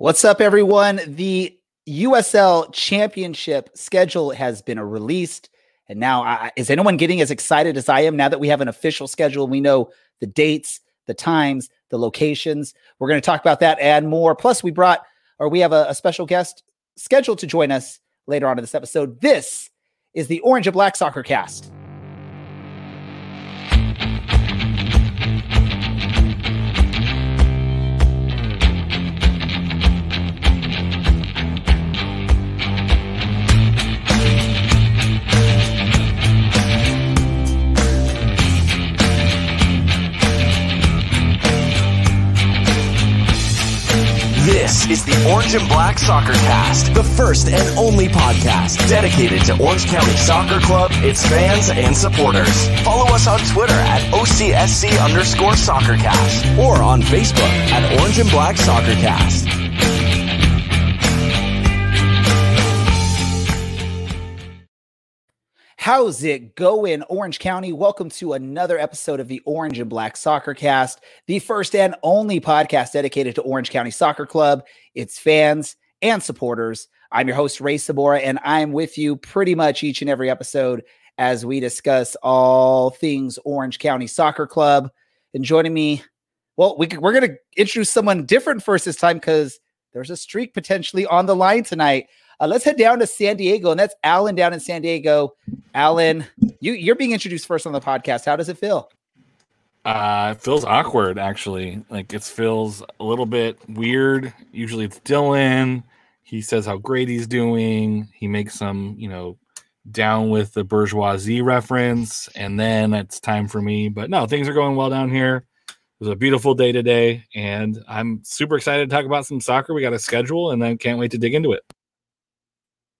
What's up, everyone? The USL Championship schedule has been released. And now, uh, is anyone getting as excited as I am now that we have an official schedule? We know the dates, the times, the locations. We're going to talk about that and more. Plus, we brought, or we have a, a special guest scheduled to join us later on in this episode. This is the Orange and Black Soccer Cast. Is the Orange and Black Soccer Cast, the first and only podcast dedicated to Orange County Soccer Club, its fans, and supporters. Follow us on Twitter at OCSC underscore SoccerCast or on Facebook at Orange and Black Soccer Cast. How's it going, Orange County? Welcome to another episode of the Orange and Black Soccer Cast, the first and only podcast dedicated to Orange County Soccer Club, its fans, and supporters. I'm your host, Ray Sabora, and I'm with you pretty much each and every episode as we discuss all things Orange County Soccer Club. And joining me, well, we, we're going to introduce someone different first this time because there's a streak potentially on the line tonight. Uh, let's head down to San Diego, and that's Alan down in San Diego. Alan, you you're being introduced first on the podcast. How does it feel? Uh, it feels awkward actually. Like it feels a little bit weird. Usually it's Dylan. He says how great he's doing. He makes some, you know, down with the bourgeoisie reference, and then it's time for me. But no, things are going well down here. It was a beautiful day today, and I'm super excited to talk about some soccer. We got a schedule, and then can't wait to dig into it.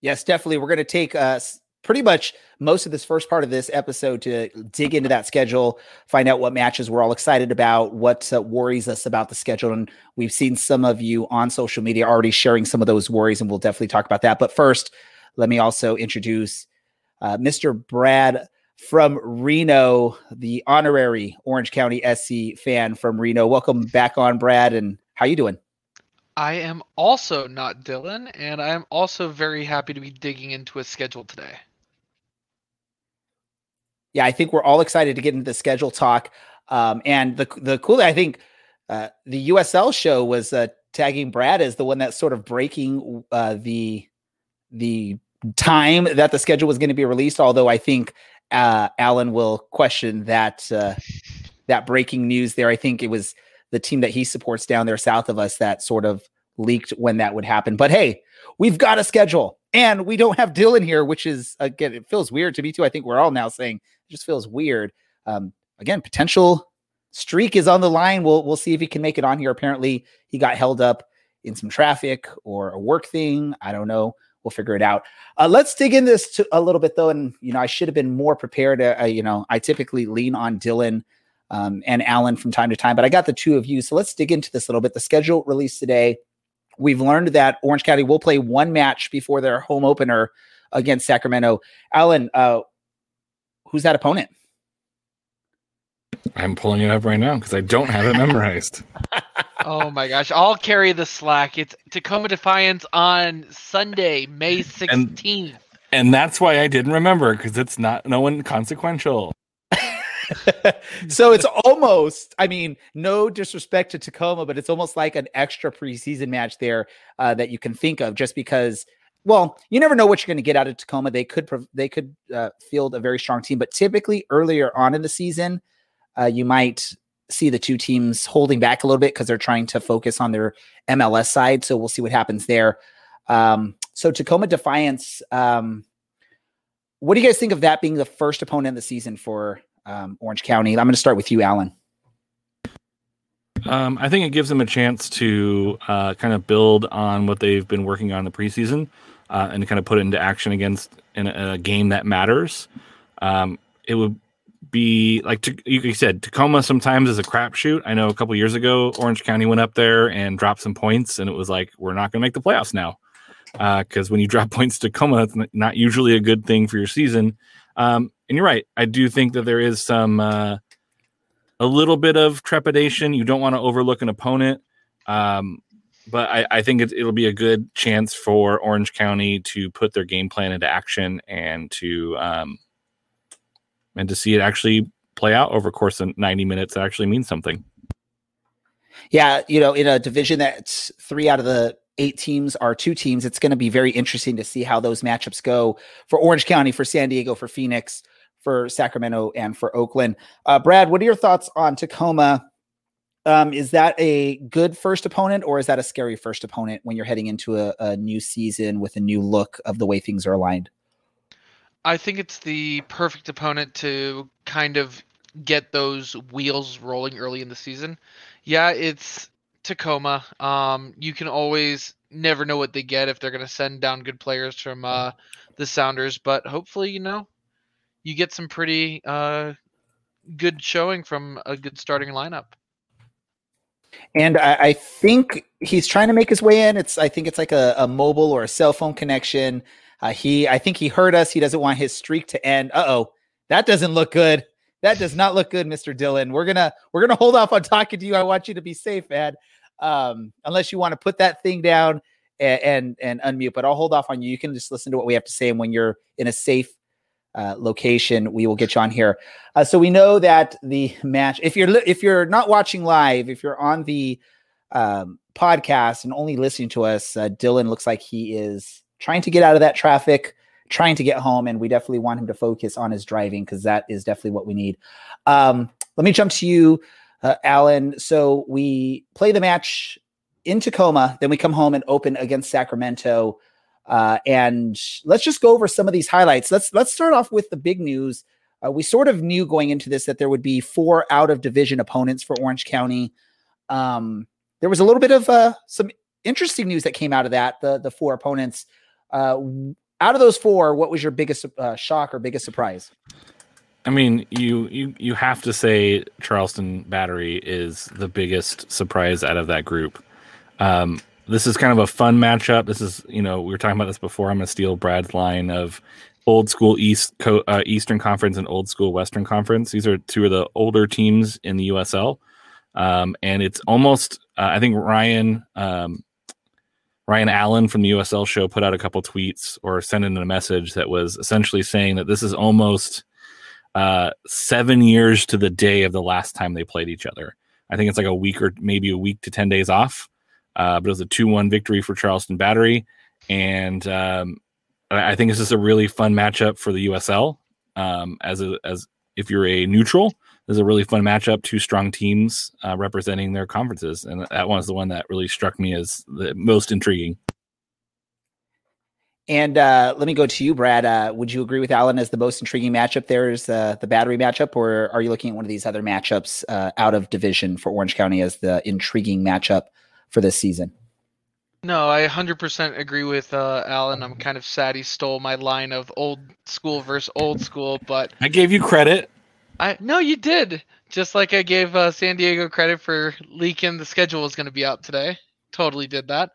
Yes, definitely. We're going to take uh, pretty much most of this first part of this episode to dig into that schedule, find out what matches we're all excited about, what uh, worries us about the schedule. And we've seen some of you on social media already sharing some of those worries, and we'll definitely talk about that. But first, let me also introduce uh, Mr. Brad from Reno, the honorary Orange County SC fan from Reno. Welcome back on, Brad. And how you doing? I am also not Dylan, and I am also very happy to be digging into a schedule today. Yeah, I think we're all excited to get into the schedule talk. Um, and the the cool thing, I think uh, the USL show was uh, tagging Brad as the one that's sort of breaking uh, the the time that the schedule was going to be released. Although I think uh, Alan will question that uh, that breaking news there. I think it was the team that he supports down there south of us that sort of leaked when that would happen. But hey, we've got a schedule and we don't have Dylan here, which is again, it feels weird to me too. I think we're all now saying it just feels weird. Um, again, potential streak is on the line. We'll we'll see if he can make it on here. Apparently, he got held up in some traffic or a work thing. I don't know. We'll figure it out. Uh, let's dig in this to, a little bit though, and you know, I should have been more prepared. Uh, you know, I typically lean on Dylan um, and Alan from time to time, but I got the two of you. So let's dig into this a little bit. The schedule released today. We've learned that Orange County will play one match before their home opener against Sacramento. Alan, uh, who's that opponent? I'm pulling it up right now because I don't have it memorized. oh my gosh, I'll carry the slack. It's Tacoma Defiance on Sunday, May 16th. And, and that's why I didn't remember because it's not no one consequential. so it's almost, I mean, no disrespect to Tacoma, but it's almost like an extra preseason match there uh, that you can think of just because. Well, you never know what you're going to get out of Tacoma. They could they could uh, field a very strong team, but typically earlier on in the season, uh, you might see the two teams holding back a little bit because they're trying to focus on their MLS side. So we'll see what happens there. Um, so Tacoma Defiance, um, what do you guys think of that being the first opponent of the season for um, Orange County. I'm going to start with you, Alan. Um, I think it gives them a chance to uh, kind of build on what they've been working on in the preseason uh, and kind of put it into action against in a, a game that matters. Um, it would be like to, you said, Tacoma sometimes is a crapshoot. I know a couple years ago, Orange County went up there and dropped some points, and it was like we're not going to make the playoffs now Uh, because uh, when you drop points to Tacoma, that's not usually a good thing for your season. Um, and you're right. I do think that there is some uh, a little bit of trepidation. You don't want to overlook an opponent. Um, but I, I think it, it'll be a good chance for Orange County to put their game plan into action and to um, and to see it actually play out over course of 90 minutes actually means something. Yeah, you know, in a division that's three out of the eight teams are two teams, it's going to be very interesting to see how those matchups go for Orange County, for San Diego, for Phoenix, for Sacramento, and for Oakland. Uh, Brad, what are your thoughts on Tacoma? Um, is that a good first opponent or is that a scary first opponent when you're heading into a, a new season with a new look of the way things are aligned? I think it's the perfect opponent to kind of get those wheels rolling early in the season. Yeah, it's Tacoma. Um, you can always never know what they get if they're going to send down good players from uh, the Sounders, but hopefully, you know, you get some pretty uh, good showing from a good starting lineup. And I, I, think he's trying to make his way in. It's I think it's like a, a mobile or a cell phone connection. Uh, he I think he heard us. He doesn't want his streak to end. Uh oh, that doesn't look good. That does not look good, Mr. Dylan. We're gonna we're gonna hold off on talking to you. I want you to be safe, man. Um, unless you want to put that thing down and, and, and unmute, but I'll hold off on you. You can just listen to what we have to say, and when you're in a safe uh, location, we will get you on here. Uh, so we know that the match. If you're li- if you're not watching live, if you're on the um, podcast and only listening to us, uh, Dylan looks like he is trying to get out of that traffic trying to get home, and we definitely want him to focus on his driving because that is definitely what we need. Um, let me jump to you, uh, Alan. So we play the match in Tacoma, then we come home and open against Sacramento. Uh, and let's just go over some of these highlights. Let's let's start off with the big news. Uh, we sort of knew going into this that there would be four out of division opponents for Orange County. Um, there was a little bit of uh, some interesting news that came out of that. The the four opponents. Uh, out of those four, what was your biggest uh, shock or biggest surprise? I mean, you you you have to say Charleston Battery is the biggest surprise out of that group. Um, this is kind of a fun matchup. This is, you know, we were talking about this before. I'm going to steal Brad's line of old school East Co- uh, Eastern Conference and old school Western Conference. These are two of the older teams in the USL, um, and it's almost. Uh, I think Ryan um, Ryan Allen from the USL show put out a couple tweets or sent in a message that was essentially saying that this is almost uh, seven years to the day of the last time they played each other. I think it's like a week or maybe a week to 10 days off. Uh, but it was a 2 1 victory for Charleston Battery. And um, I think this is a really fun matchup for the USL. Um, as a, as if you're a neutral, this is a really fun matchup. Two strong teams uh, representing their conferences, and that one is the one that really struck me as the most intriguing. And uh, let me go to you, Brad. Uh, would you agree with Alan as the most intriguing matchup? There is uh, the battery matchup, or are you looking at one of these other matchups uh, out of division for Orange County as the intriguing matchup for this season? No, I 100% agree with uh, Alan. I'm kind of sad he stole my line of old school versus old school, but I gave you credit. I no, you did. Just like I gave uh, San Diego credit for leaking the schedule was going to be out today. Totally did that.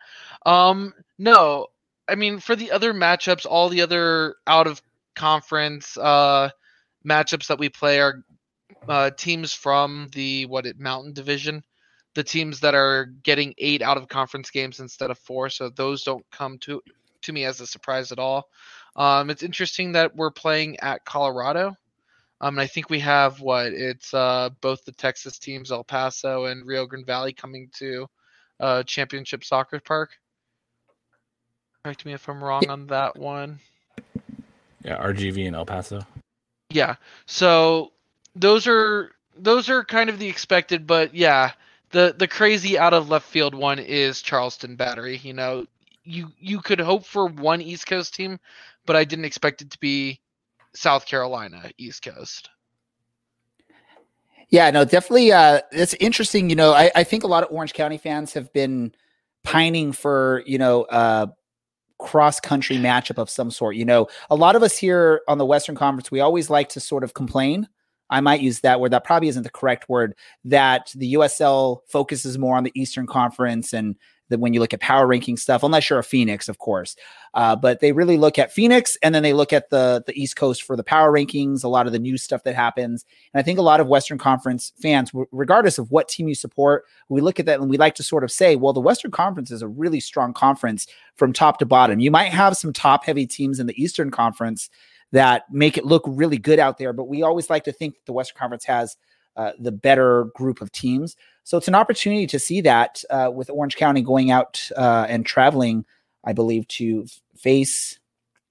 Um, no, I mean for the other matchups, all the other out of conference uh, matchups that we play are uh, teams from the what it Mountain Division. The teams that are getting eight out of conference games instead of four, so those don't come to to me as a surprise at all. Um, it's interesting that we're playing at Colorado um, and I think we have what it's uh, both the Texas teams, El Paso and Rio Grande Valley, coming to uh, Championship Soccer Park. Correct me if I'm wrong on that one. Yeah, RGV and El Paso. Yeah, so those are those are kind of the expected, but yeah, the the crazy out of left field one is Charleston Battery. You know, you you could hope for one East Coast team, but I didn't expect it to be South Carolina, East Coast. Yeah, no, definitely. Uh, it's interesting. You know, I, I think a lot of Orange County fans have been pining for, you know, cross country matchup of some sort. You know, a lot of us here on the Western Conference, we always like to sort of complain. I might use that word. That probably isn't the correct word. That the USL focuses more on the Eastern Conference and that when you look at power ranking stuff, unless you're a Phoenix, of course. Uh, but they really look at Phoenix and then they look at the the East Coast for the power rankings, a lot of the new stuff that happens. And I think a lot of Western Conference fans, regardless of what team you support, we look at that and we like to sort of say, well, the Western Conference is a really strong conference from top to bottom. You might have some top heavy teams in the Eastern Conference that make it look really good out there, but we always like to think that the Western Conference has uh, the better group of teams. So it's an opportunity to see that uh, with Orange County going out uh, and traveling, I believe, to face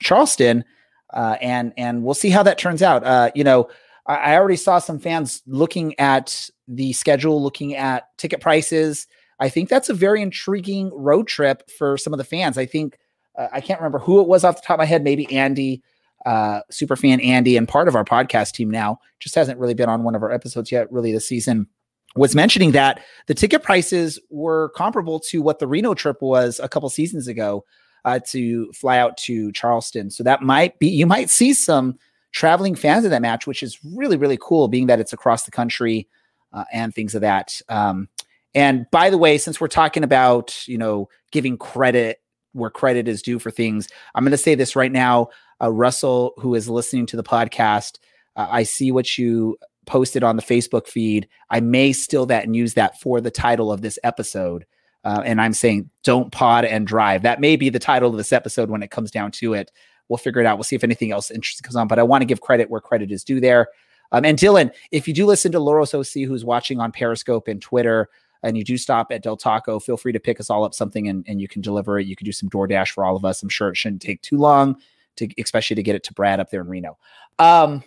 Charleston, uh, and and we'll see how that turns out. Uh, you know, I, I, already saw some fans looking at the schedule, looking at ticket prices. I think that's a very intriguing road trip for some of the fans. I think uh, I can't remember who it was off the top of my head. Maybe Andy uh, super fan Andy and part of our podcast team now, just hasn't really been on one of our episodes yet, really this season, was mentioning that the ticket prices were comparable to what the Reno trip was a couple seasons ago uh, to fly out to Charleston. So that might be, you might see some traveling fans of that match, which is really, really cool, being that it's across the country uh, and things of that. Um, and by the way, since we're talking about, you know, giving credit where credit is due for things, I'm going to say this right now uh, Russell, who is listening to the podcast, uh, I see what you posted on the Facebook feed. I may steal that and use that for the title of this episode. Uh, and I'm saying, don't pod and drive. That may be the title of this episode when it comes down to it. We'll figure it out. We'll see if anything else interesting comes on. But I want to give credit where credit is due there. Um, and Dylan, if you do listen to Loros OC, who's watching on Periscope and Twitter, and you do stop at Del Taco, feel free to pick us all up something and, and you can deliver it. You can do some DoorDash for all of us. I'm sure it shouldn't take too long to especially to get it to Brad up there in Reno. Um,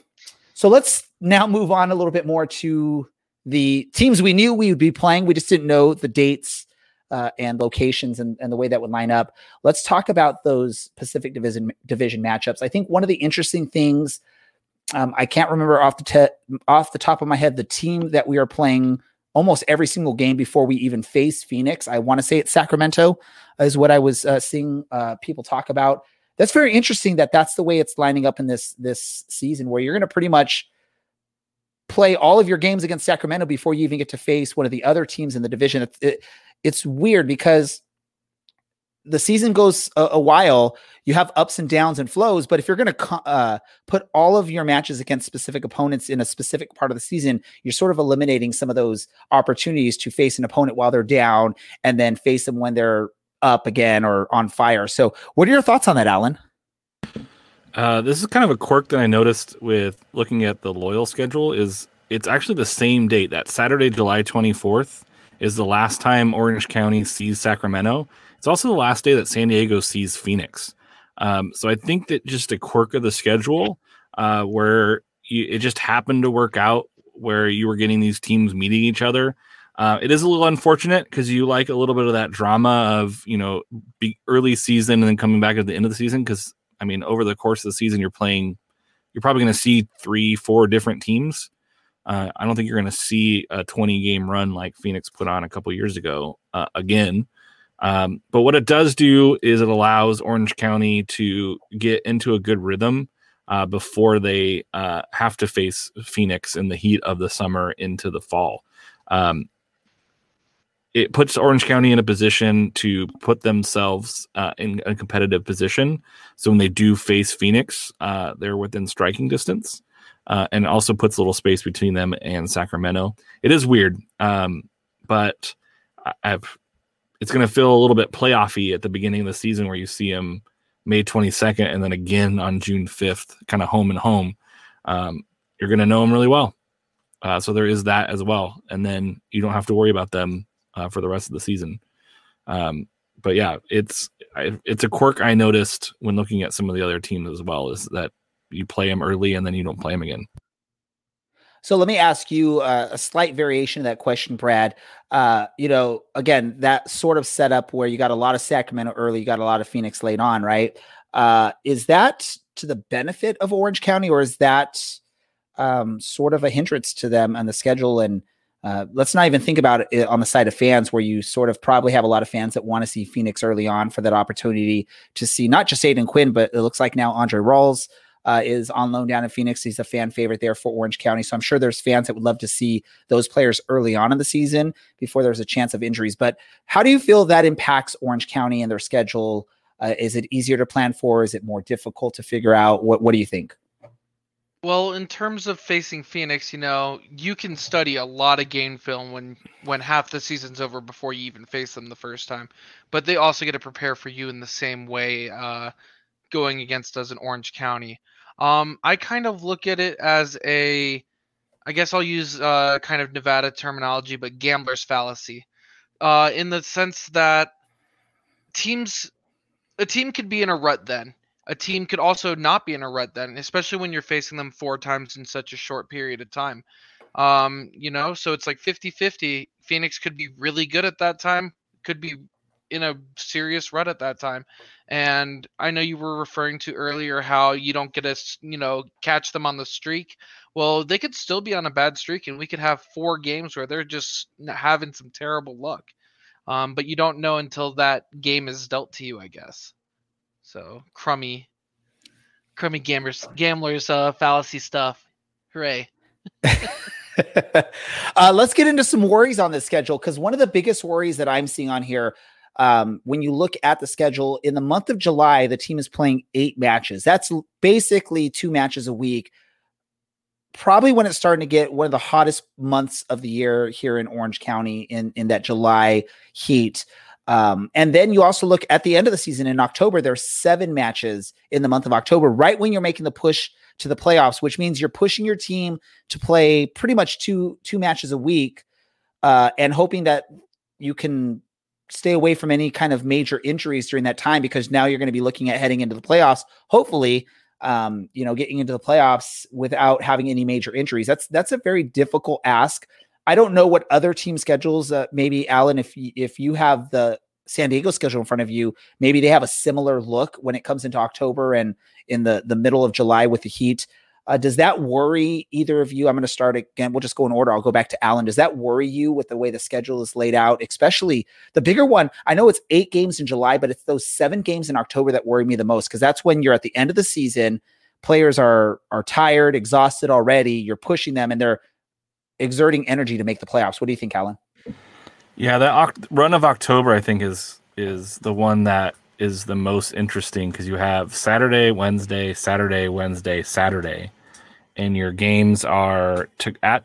so let's now move on a little bit more to the teams we knew we would be playing. We just didn't know the dates uh, and locations and, and the way that would line up. Let's talk about those Pacific Division division matchups. I think one of the interesting things um, I can't remember off the te- off the top of my head the team that we are playing almost every single game before we even face Phoenix. I want to say it's Sacramento is what I was uh, seeing uh, people talk about that's very interesting that that's the way it's lining up in this this season where you're going to pretty much play all of your games against Sacramento before you even get to face one of the other teams in the division. It, it, it's weird because the season goes a, a, while, you have ups and downs and flows. But if you're going to uh, put all of your matches against specific opponents in a specific part of the season, you're sort of eliminating some of those opportunities to face an opponent while they're down and then face them when they're up again or on fire. So, what are your thoughts on that, Alan? Uh, this is kind of a quirk that I noticed with looking at the loyal schedule. Is it's actually the same date that Saturday, July 24th, is the last time Orange County sees Sacramento. It's also the last day that San Diego sees Phoenix. Um, so I think that just a quirk of the schedule uh, where you, it just happened to work out where you were getting these teams meeting each other uh, it is a little unfortunate because you like a little bit of that drama of you know early season and then coming back at the end of the season. Because I mean, over the course of the season, you're playing, you're probably going to see three, four different teams. Uh, I don't think you're going to see a 20 game run like Phoenix put on a couple years ago uh, again. Um, but what it does do is it allows Orange County to get into a good rhythm uh, before they uh, have to face Phoenix in the heat of the summer into the fall. Um, it puts Orange County in a position to put themselves uh, in a competitive position. So when they do face Phoenix, uh, they're within striking distance, uh, and also puts a little space between them and Sacramento. It is weird, um, but I've it's going to feel a little bit playoffy at the beginning of the season where you see them May 22nd and then again on June 5th, kind of home and home. Um, you're going to know them really well. Uh, so there is that as well. And then you don't have to worry about them uh, for the rest of the season. Um, but yeah, it's it's a quirk I noticed when looking at some of the other teams as well is that you play them early and then you don't play them again. So let me ask you uh, a slight variation of that question, Brad. Uh, you know, again, that sort of setup where you got a lot of Sacramento early, you got a lot of Phoenix late on, right? Uh, is that to the benefit of Orange County, or is that um, sort of a hindrance to them on the schedule and uh, let's not even think about it on the side of fans, where you sort of probably have a lot of fans that want to see Phoenix early on for that opportunity to see not just Aodhan Quinn, but it looks like now Andre Rawls uh, is on loan down in Phoenix. He's a fan favorite there for Orange County. So I'm sure there's fans that would love to see those players early on in the season before there's a chance of injuries. But how do you feel that impacts Orange County and their schedule? Uh, is it easier to plan for? Is it more difficult to figure out? What What do you think? Well, in terms of facing Phoenix, you know, you can study a lot of game film when when half the season's over before you even face them the first time. But they also get to prepare for you in the same way uh, going against us in Orange County. Um, I kind of look at it as a, I guess I'll use uh, kind of Nevada terminology, but gambler's fallacy, uh, in the sense that teams, a team could be in a rut then a team could also not be in a rut then, especially when you're facing them four times in such a short period of time. Um, you know, so it's like 50-50. Phoenix could be really good at that time, could be in a serious rut at that time. And I know you were referring to earlier how you don't get a, you know, catch them on the streak. Well, they could still be on a bad streak and we could have four games where they're just having some terrible luck. Um, but you don't know until that game is dealt to you, I guess. So crummy, crummy gamblers, gamblers, uh, fallacy stuff. Hooray! uh, let's get into some worries on the schedule because one of the biggest worries that I'm seeing on here, um, when you look at the schedule in the month of July, the team is playing eight matches. That's basically two matches a week. Probably when it's starting to get one of the hottest months of the year here in Orange County in in that July heat. Um, and then you also look at the end of the season in October, there's seven matches in the month of October, right when you're making the push to the playoffs, which means you're pushing your team to play pretty much two two matches a week, uh, and hoping that you can stay away from any kind of major injuries during that time because now you're going to be looking at heading into the playoffs, hopefully, um, you know, getting into the playoffs without having any major injuries. That's that's a very difficult ask. I don't know what other team schedules. Uh, maybe Alan, if you, if you have the San Diego schedule in front of you, maybe they have a similar look when it comes into October and in the the middle of July with the heat. Uh, does that worry either of you? I'm going to start again. We'll just go in order. I'll go back to Alan. Does that worry you with the way the schedule is laid out, especially the bigger one? I know it's eight games in July, but it's those seven games in October that worry me the most because that's when you're at the end of the season. Players are are tired, exhausted already. You're pushing them, and they're exerting energy to make the playoffs. What do you think, Alan? Yeah, the oct- run of October, I think, is is the one that is the most interesting because you have Saturday, Wednesday, Saturday, Wednesday, Saturday, and your games are to, at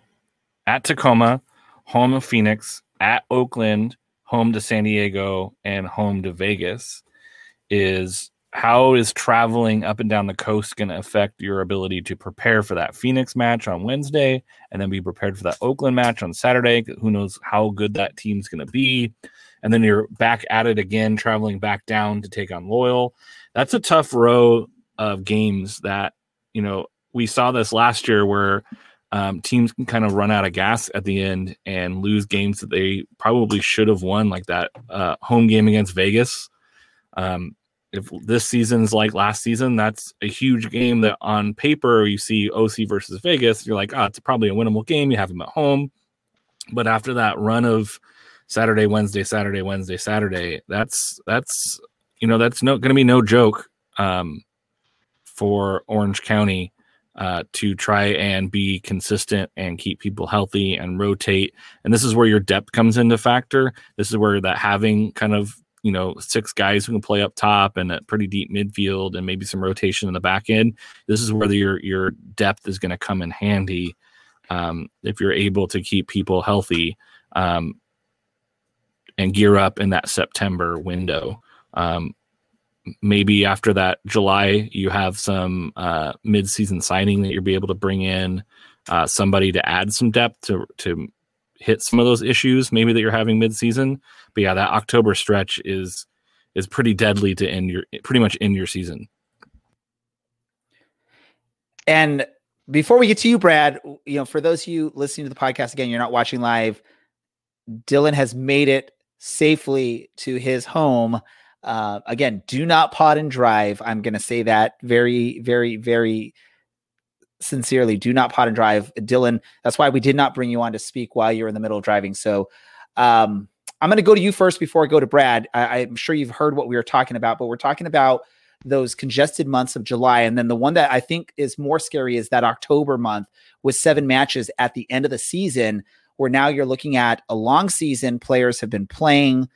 at Tacoma, home of Phoenix, at Oakland, home to San Diego, and home to Vegas. Is how is traveling up and down the coast going to affect your ability to prepare for that Phoenix match on Wednesday and then be prepared for that Oakland match on Saturday? Who knows how good that team's going to be? And then you're back at it again, traveling back down to take on Loyal. That's a tough row of games that, you know, we saw this last year where um, teams can kind of run out of gas at the end and lose games that they probably should have won, like that uh, home game against Vegas. Um, if this season's like last season, that's a huge game that on paper you see OC versus Vegas, you're like, oh, it's probably a winnable game. You have them at home. But after that run of Saturday, Wednesday, Saturday, Wednesday, Saturday, that's that's you know, that's no gonna be no joke um, for Orange County uh, to try and be consistent and keep people healthy and rotate. And this is where your depth comes into factor. This is where that having kind of you know six guys who can play up top and a pretty deep midfield and maybe some rotation in the back end. This is where your your depth is going to come in handy um, if you're able to keep people healthy um, and gear up in that September window. Um, maybe after that July, you have some uh, mid-season signing that you'll be able to bring in uh, somebody to add some depth to to hit some of those issues maybe that you're having mid-season. But yeah, that October stretch is is pretty deadly to end your pretty much end your season. And before we get to you, Brad, you know, for those of you listening to the podcast again, you're not watching live. Dylan has made it safely to his home. Uh, again, do not pod and drive. I'm going to say that very, very, very sincerely, do not pot and drive. Dylan, that's why we did not bring you on to speak while you're in the middle of driving. So um, I'm going to go to you first before I go to Brad. I, am sure you've heard what we were talking about, but we're talking about those congested months of July. And then the one that I think is more scary is that October month with seven matches at the end of the season, where now you're looking at a long season. Players have been playing,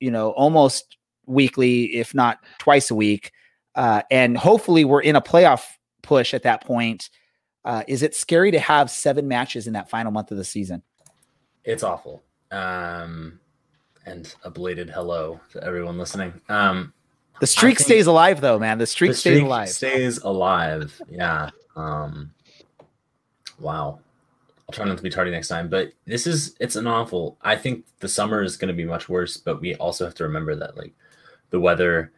you know, almost weekly, if not twice a week. Uh, and hopefully we're in a playoff push at that point. Uh, is it scary to have seven matches in that final month of the season? It's awful. Um, and a belated hello to everyone listening. Um, the streak stays alive, though, man. The streak, the streak stays alive. Stays alive. Yeah. Um, wow. I'll try not to be tardy next time, but this is it's an awful. I think the summer is going to be much worse, but we also have to remember that like the weather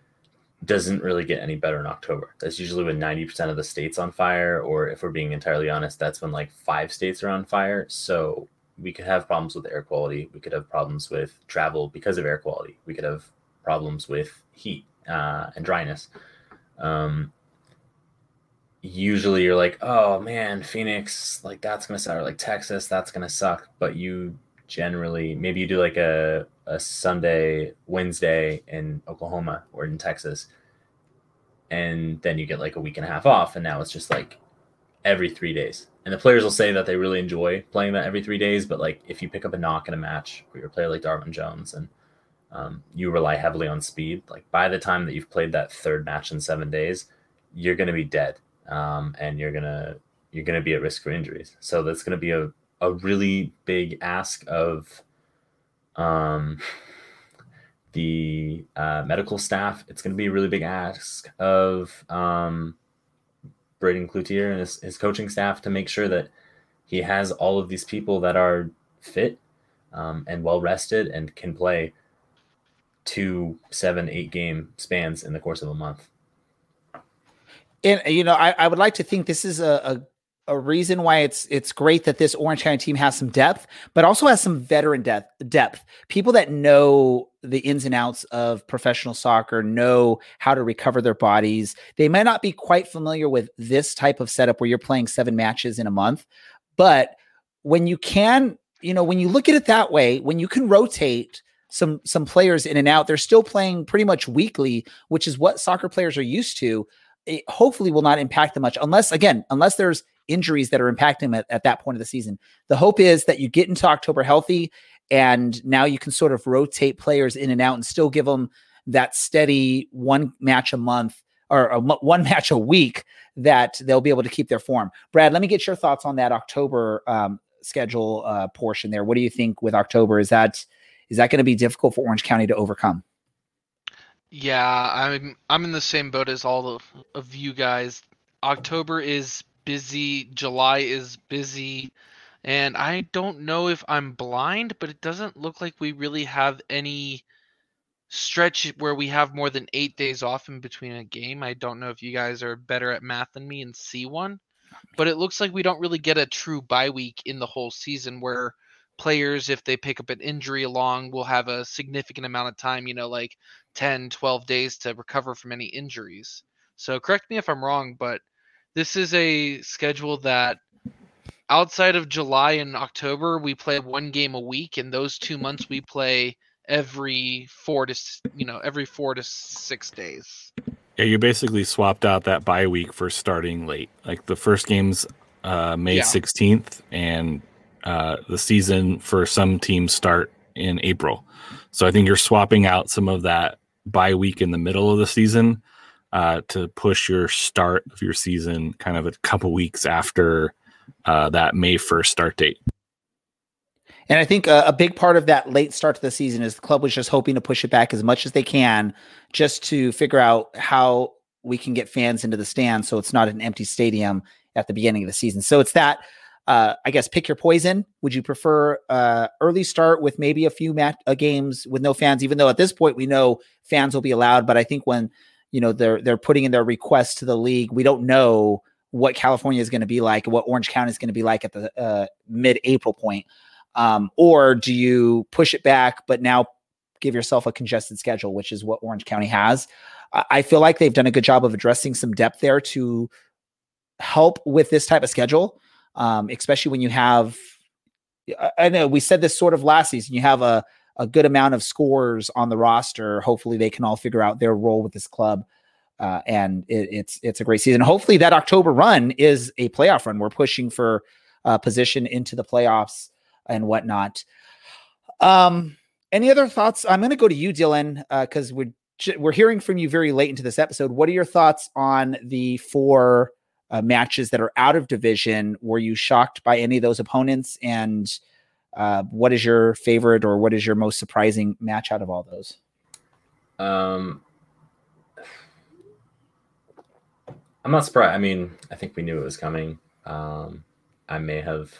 doesn't really get any better in October. That's usually when 90% of the states on fire, or if we're being entirely honest, that's when like five states are on fire. So we could have problems with air quality. We could have problems with travel because of air quality. We could have problems with heat uh, and dryness. Um, usually you're like, oh man, Phoenix, like that's gonna suck, or like Texas, that's gonna suck. But you generally maybe you do like a, a Sunday, Wednesday in Oklahoma or in Texas, and then you get like a week and a half off, and now it's just like every three days. And the players will say that they really enjoy playing that every three days, but like if you pick up a knock in a match or you're player like Darwin Jones and um, you rely heavily on speed, like by the time that you've played that third match in seven days, you're going to be dead, um, and you're gonna you're gonna be at risk for injuries. So that's going to be a a really big ask of um, the uh, medical staff. It's going to be a really big ask of um, Braeden Cloutier and his, his coaching staff to make sure that he has all of these people that are fit um, and well rested and can play two, seven, eight game spans in the course of a month. And you know, I, I would like to think this is a, a a reason why it's it's great that this Orange County team has some depth, but also has some veteran depth. Depth, people that know the ins and outs of professional soccer, know how to recover their bodies. They might not be quite familiar with this type of setup where you're playing seven matches in a month, but when you can, you know, when you look at it that way, when you can rotate some some players in and out, they're still playing pretty much weekly, which is what soccer players are used to. It hopefully will not impact them much unless again unless there's injuries that are impacting at, at that point of the season. The hope is that you get into October healthy and now you can sort of rotate players in and out and still give them that steady one match a month or a, one match a week that they'll be able to keep their form. Brad, let me get your thoughts on that October um, schedule uh, portion there. What do you think with October? Is that is that going to be difficult for Orange County to overcome? Yeah, I'm I'm in the same boat as all of, of you guys. October is busy. July is busy. And I don't know if I'm blind, but it doesn't look like we really have any stretch where we have more than eight days off in between a game. I don't know if you guys are better at math than me and see one, but it looks like we don't really get a true bye week in the whole season where players, if they pick up an injury along, will have a significant amount of time, you know, like 10, 12 days to recover from any injuries. So correct me if I'm wrong, but this is a schedule that outside of July and October, we play one game a week, and those two months we play every four to you know every four to six days. Yeah, you basically swapped out that bye week for starting late. Like the first game's uh, May sixteenth, yeah. and uh, the season for some teams start in April. So I think you're swapping out some of that bye week in the middle of the season uh, to push your start of your season kind of a couple weeks after uh, that May 1st start date. And I think a, a, big part of that late start to the season is the club was just hoping to push it back as much as they can just to figure out how we can get fans into the stands so it's not an empty stadium at the beginning of the season. So it's that uh, I guess pick your poison. Would you prefer uh, early start with maybe a few mat- uh, games with no fans? Even though at this point we know fans will be allowed, but I think when you know they're they're putting in their requests to the league. We don't know what California is going to be like, what Orange County is going to be like at the uh, mid-April point. Um, or do you push it back, but now give yourself a congested schedule, which is what Orange County has? I feel like they've done a good job of addressing some depth there to help with this type of schedule, um, especially when you have. I know we said this sort of last season. You have a a good amount of scores on the roster. Hopefully, they can all figure out their role with this club. uh, and it, it's it's a great season. Hopefully, that October run is a playoff run. We're pushing for uh, position into the playoffs and whatnot. Um, any other thoughts? I'm going to go to you, Dylan, because uh, we're we're hearing from you very late into this episode. What are your thoughts on the four uh, matches that are out of division? Were you shocked by any of those opponents? And uh, what is your favorite or what is your most surprising match out of all those? Um, I'm not surprised. I mean, I think we knew it was coming. Um, I may have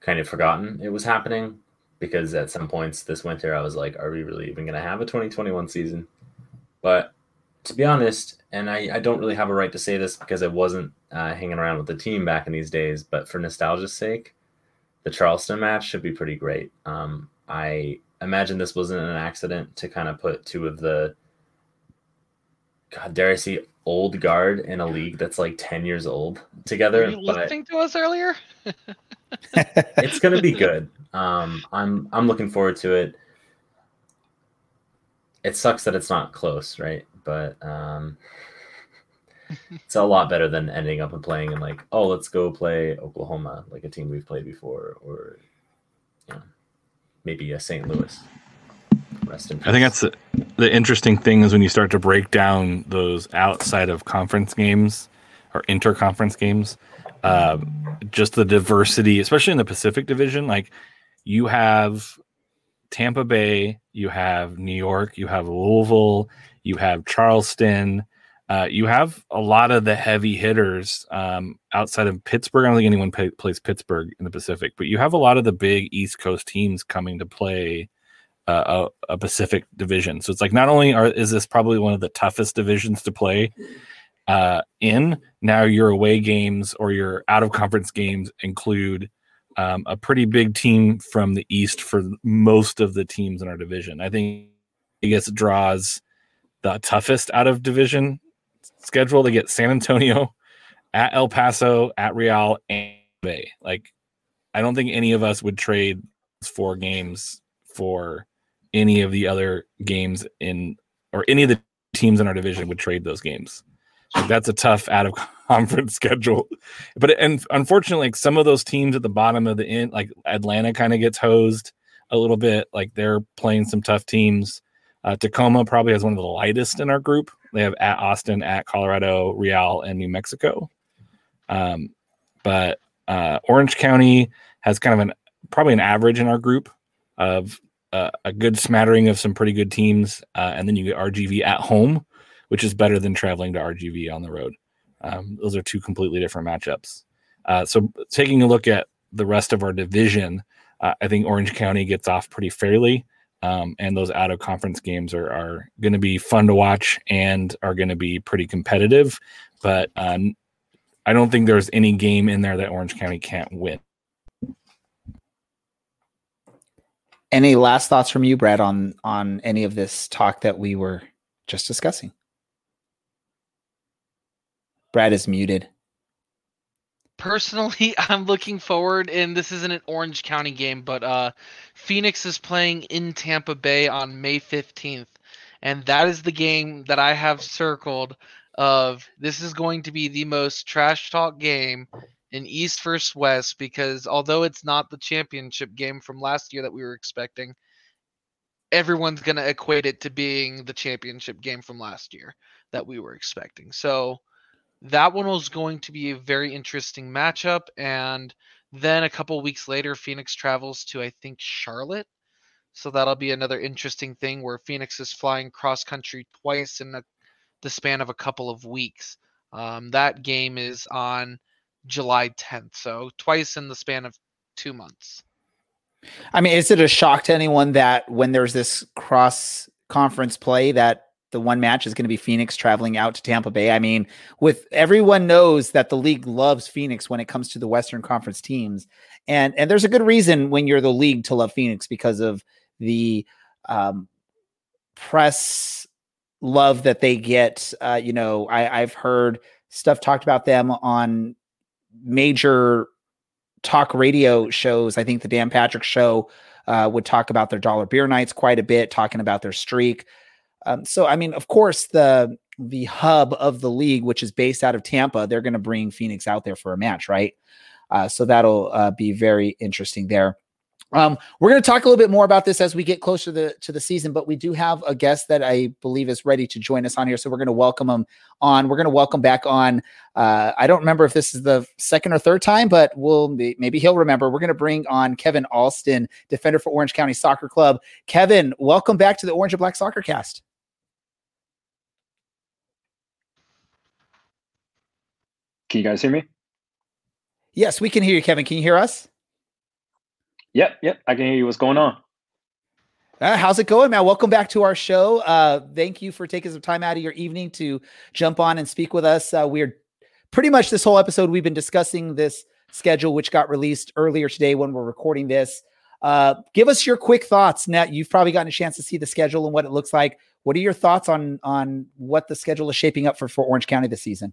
kind of forgotten it was happening because at some points this winter I was like, are we really even going to have a 2021 season? But to be honest, and I, I don't really have a right to say this because I wasn't uh, hanging around with the team back in these days, but for nostalgia's sake, the Charleston match should be pretty great. Um, I imagine this wasn't an accident to kind of put two of the God, dare I see old guard in a league that's like 10 years old together. Were you listening to us earlier? it's gonna be good. Um, I'm I'm looking forward to it. It sucks that it's not close, right? But um, it's a lot better than ending up and playing in like, oh, let's go play Oklahoma, like a team we've played before, or you know, maybe a St. Louis. Rest in peace. I think that's the, the interesting thing is when you start to break down those outside of conference games or interconference games, um, just the diversity, especially in the Pacific Division. Like you have Tampa Bay, you have New York, you have Louisville, you have Charleston. Uh, you have a lot of the heavy hitters um, outside of Pittsburgh. I don't think anyone pay, plays Pittsburgh in the Pacific, but you have a lot of the big East Coast teams coming to play uh, a, a, Pacific division. So it's like not only are is this probably one of the toughest divisions to play uh, in, now your away games or your out of conference games include um, a pretty big team from the East for most of the teams in our division. I think I guess draws the toughest out of division schedule to get San Antonio at El Paso, at Real, and Bay. Like, I don't think any of us would trade four games for any of the other games in or any of the teams in our division would trade those games. Like, that's a tough out of conference schedule. But and unfortunately, like some of those teams at the bottom of the end, like Atlanta, kind of gets hosed a little bit. Like they're playing some tough teams. Uh, Tacoma probably has one of the lightest in our group. They have at Austin, at Colorado, Real, and New Mexico. Um, but uh, Orange County has kind of an probably an average in our group of uh, a good smattering of some pretty good teams, uh, and then you get RGV at home, which is better than traveling to RGV on the road. Um, those are two completely different matchups. Uh, so taking a look at the rest of our division, uh, I think Orange County gets off pretty fairly. Um, and those out of conference games are, are going to be fun to watch and are going to be pretty competitive. But um, I don't think there's any game in there that Orange County can't win. Any last thoughts from you, Brad, on on any of this talk that we were just discussing? Brad is muted. Personally, I'm looking forward, and this isn't an Orange County game, but uh, Phoenix is playing in Tampa Bay on May 15th, and that is the game that I have circled. Of this is going to be the most trash talk game in East versus West because although it's not the championship game from last year that we were expecting, everyone's going to equate it to being the championship game from last year that we were expecting. So that one was going to be a very interesting matchup. And then a couple weeks later, Phoenix travels to, I think, Charlotte. So that'll be another interesting thing where Phoenix is flying cross country twice in a, the span of a couple of weeks. Um, that game is on July 10th. So twice in the span of two months. I mean, is it a shock to anyone that when there's this cross conference play that the one match is going to be Phoenix traveling out to Tampa Bay. I mean, with everyone knows that the league loves Phoenix when it comes to the Western Conference teams, and and there's a good reason when you're the league to love Phoenix because of the um, press love that they get. Uh, you know, I, I've heard stuff talked about them on major talk radio shows. I think the Dan Patrick show uh, would talk about their dollar beer nights quite a bit, talking about their streak. Um, so, I mean, of course, the the hub of the league, which is based out of Tampa, they're going to bring Phoenix out there for a match, right? Uh, so that'll uh, be very interesting there. Um, we're going to talk a little bit more about this as we get closer to the, to the season, but we do have a guest that I believe is ready to join us on here. So we're going to welcome him on. We're going to welcome back on. Uh, I don't remember if this is the second or third time, but we'll maybe he'll remember. We're going to bring on Kevin Alston, defender for Orange County Soccer Club. Kevin, welcome back to the Orange and Black Soccer Cast. Can you guys hear me? Yes, we can hear you, Kevin. Can you hear us? Yep, yep. I can hear you. What's going on? Uh, how's it going, man? Welcome back to our show. Uh, thank you for taking some time out of your evening to jump on and speak with us. Uh, we're pretty much this whole episode we've been discussing this schedule, which got released earlier today when we're recording this. Uh, give us your quick thoughts. Now you've probably gotten a chance to see the schedule and what it looks like. What are your thoughts on on what the schedule is shaping up for for Orange County this season?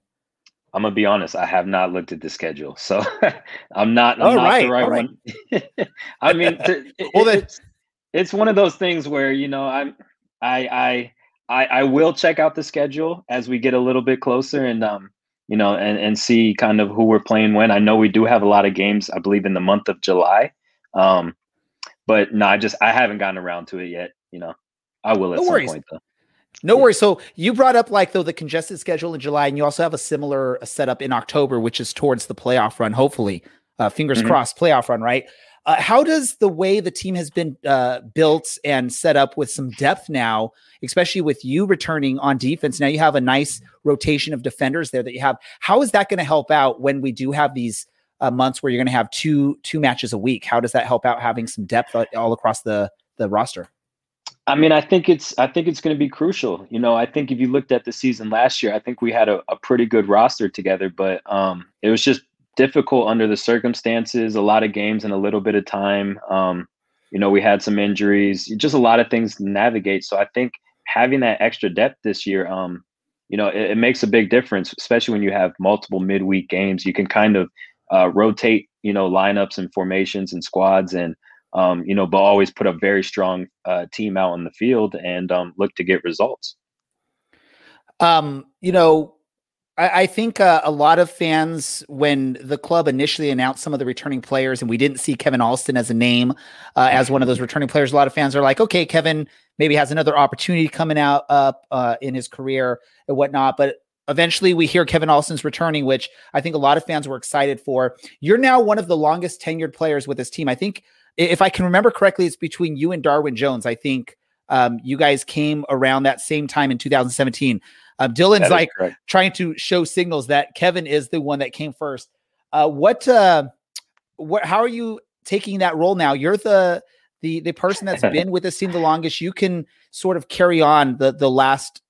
I'm gonna be honest. I have not looked at the schedule, so I'm not. I'm not right, the right, right. one. I mean, it, well, it's, it's one of those things where you know I'm. I I I I will check out the schedule as we get a little bit closer, and um, you know, and and see kind of who we're playing when. I know we do have a lot of games. I believe in the month of July. Um, but no, I just I haven't gotten around to it yet. You know, I will at no some worries. point though. No worries. So you brought up like though the congested schedule in July, and you also have a similar setup in October, which is towards the playoff run. Hopefully, uh, fingers mm-hmm. crossed, playoff run. Right? Uh, how does the way the team has been uh, built and set up with some depth now, especially with you returning on defense? Now you have a nice rotation of defenders there that you have. How is that going to help out when we do have these uh, months where you're going to have two two matches a week? How does that help out having some depth uh, all across the the roster? I mean, I think it's I think it's going to be crucial. You know, I think if you looked at the season last year, I think we had a, a pretty good roster together, but um, it was just difficult under the circumstances. A lot of games in a little bit of time. Um, you know, we had some injuries, just a lot of things to navigate. So I think having that extra depth this year, um, you know, it, it, makes a big difference, especially when you have multiple midweek games. You can kind of uh, rotate, you know, lineups and formations and squads and um, you know, but always put a very strong uh, team out on the field and um, look to get results. Um, you know, I, I think uh, a lot of fans, when the club initially announced some of the returning players, and we didn't see Kevin Alston as a name uh, as one of those returning players, a lot of fans are like, okay, Kevin maybe has another opportunity coming out up uh, in his career and whatnot, but eventually we hear Kevin Alston's returning, which I think a lot of fans were excited for. You're now one of the longest tenured players with this team. I think if I can remember correctly, it's between you and Darwin Jones. I think um, you guys came around that same time in 2017. Um, Dylan's like correct. trying to show signals that Kevin is the one that came first. Uh, what, uh, what, how are you taking that role now? You're the, the, the person that's been with this team the longest. You can sort of carry on the, the last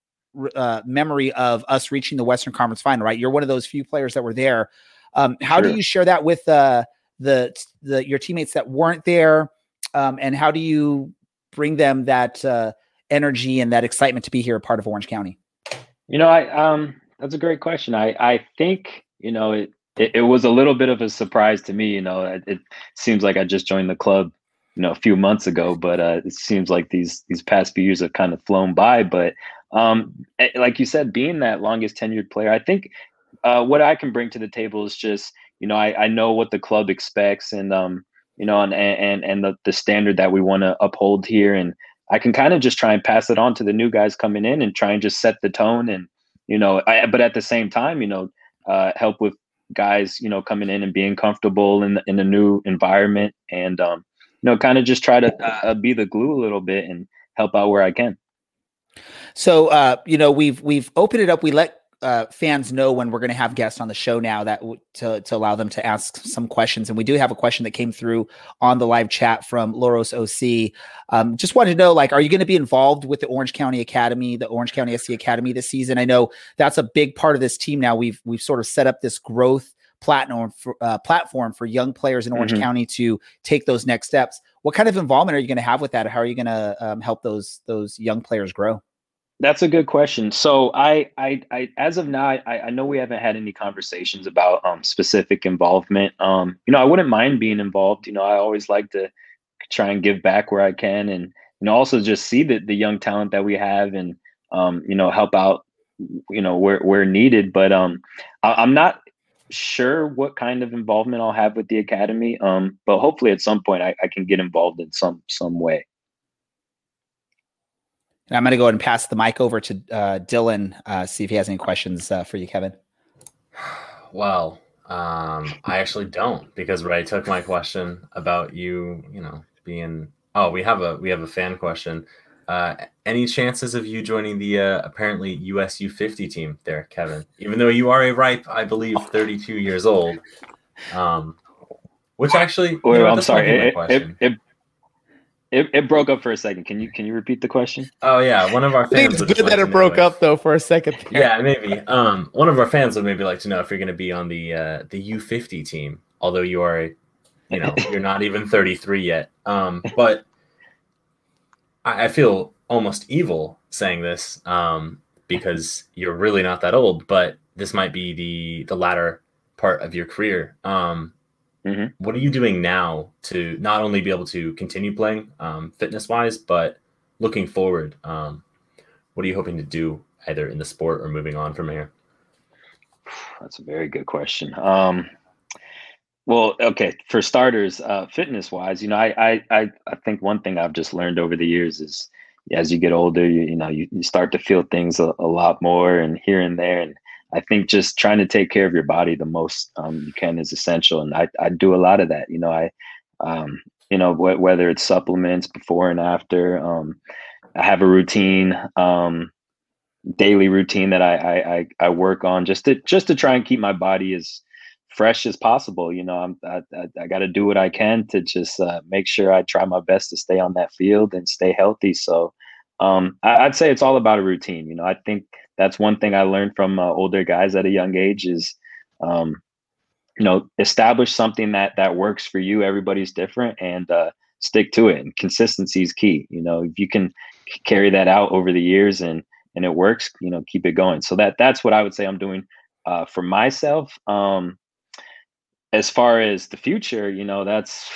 uh, memory of us reaching the Western Conference final, right? You're one of those few players that were there. Um, how sure. do you share that with, uh, the the your teammates that weren't there, um, and how do you bring them that uh, energy and that excitement to be here, a part of Orange County? You know, I um, that's a great question. I I think you know it, it, it was a little bit of a surprise to me. You know, it, it, seems like I just joined the club, you know, a few months ago, but uh, it seems like these these past few years have kind of flown by. But um, eh, like you said, being that longest tenured player, I think uh, what I can bring to the table is just you know, I, I know what the club expects and, um, you know, and, and, and the, the standard that we want to uphold here. And I can kind of just try and pass it on to the new guys coming in and try and just set the tone and, you know, I, but at the same time, you know, uh, help with guys, you know, coming in and being comfortable in, in a new environment and, um, you know, kind of just try to uh, be the glue a little bit and help out where I can. So, uh, you know, we've we've opened it up. We let uh, fans know when we're going to have guests on the show now that w- to, to allow them to ask some questions. And we do have a question that came through on the live chat from Loros OC. Um, just wanted to know, like, are you going to be involved with the Orange County Academy, the Orange County SC Academy this season? I know that's a big part of this team now. We've we've sort of set up this growth platform for, uh, platform for young players in Orange mm-hmm. County to take those next steps. What kind of involvement are you going to have with that? How are you going to um, help those those young players grow? That's a good question. So I, I, I as of now, I, I know we haven't had any conversations about um, specific involvement. Um, you know, I wouldn't mind being involved. You know, I always like to try and give back where I can, and you know, also just see the the young talent that we have, and um, you know, help out you know where where needed. But um, I, am not sure what kind of involvement I'll have with the academy. Um, but hopefully at some point I, I can get involved in some some way. And I'm going to go ahead and pass the mic over to uh, Dylan, uh, see if he has any questions uh, for you, Kevin. Well, um, I actually don't because Ray took my question about you, you know, being. Oh, we have a we have a fan question. Uh, any chances of you joining the uh, apparently USU 50 team there, Kevin? Even though you are a ripe, I believe, 32 years old. Um, which actually, Wait, know, I'm sorry. It, it, it, it, it, broke up for a second. Can you can you repeat the question? Oh yeah, one of our fans. it's good that it broke up though for a second. There. Yeah, maybe. Um, one of our fans would maybe like to know if you're going to be on the uh, the U50 team, although you are, you know, you're not even 33 yet. Um, but I, I feel almost evil saying this um, because you're really not that old, but this might be the the latter part of your career. Um, Mm-hmm. What are you doing now to not only be able to continue playing um, fitness wise, but looking forward? Um, what are you hoping to do either in the sport or moving on from here? That's a very good question. Um, well, okay, for starters, uh, fitness wise, you know, I, I, I think one thing I've just learned over the years is as you get older, you, you know, you, you start to feel things a, a lot more and here and there. And I think just trying to take care of your body the most um, you can is essential, and I, I do a lot of that. You know, I um, you know wh- whether it's supplements before and after. Um, I have a routine, um, daily routine that I, I I work on just to just to try and keep my body as fresh as possible. You know, I'm I, I, I got to do what I can to just uh, make sure I try my best to stay on that field and stay healthy. So um, I, would say it's all about a routine. You know, I think that's one thing I learned from uh, older guys at a young age is, um, you know, establish something that that works for you. Everybody's different, and uh, stick to it. And consistency is key. You know, if you can carry that out over the years and and it works, you know, keep it going. So that that's what I would say I'm doing uh, for myself. Um, as far as the future, you know, that's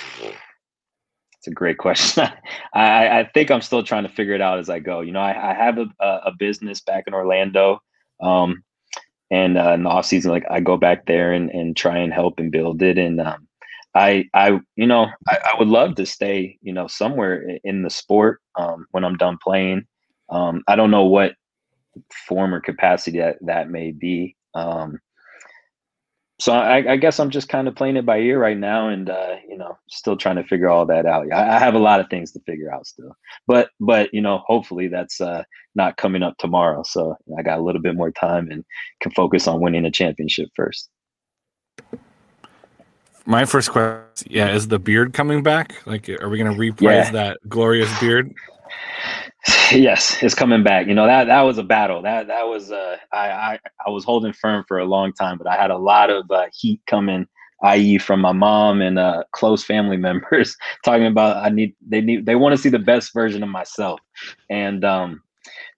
it's a great question. I, I think I'm still trying to figure it out as I go. You know, I, I have a, a business back in Orlando. Um, and uh, in the off season, like I go back there and, and try and help and build it. And um, I, I, you know, I, I, would love to stay, you know, somewhere in the sport um, when I'm done playing. Um, I don't know what form or capacity that that may be. Um, so I, I, guess I'm just kind of playing it by ear right now, and uh, you know, still trying to figure all that out. I, I, have a lot of things to figure out still, but but you know, hopefully that's uh, not coming up tomorrow. So I got a little bit more time and can focus on winning a championship first. My first question, yeah, is the beard coming back? Like, are we going to reprise yeah. that glorious beard? yes, it's coming back. You know that that was a battle. That that was uh, I, I I was holding firm for a long time, but I had a lot of uh, heat coming, i.e., from my mom and uh, close family members talking about I need they need they want to see the best version of myself, and um,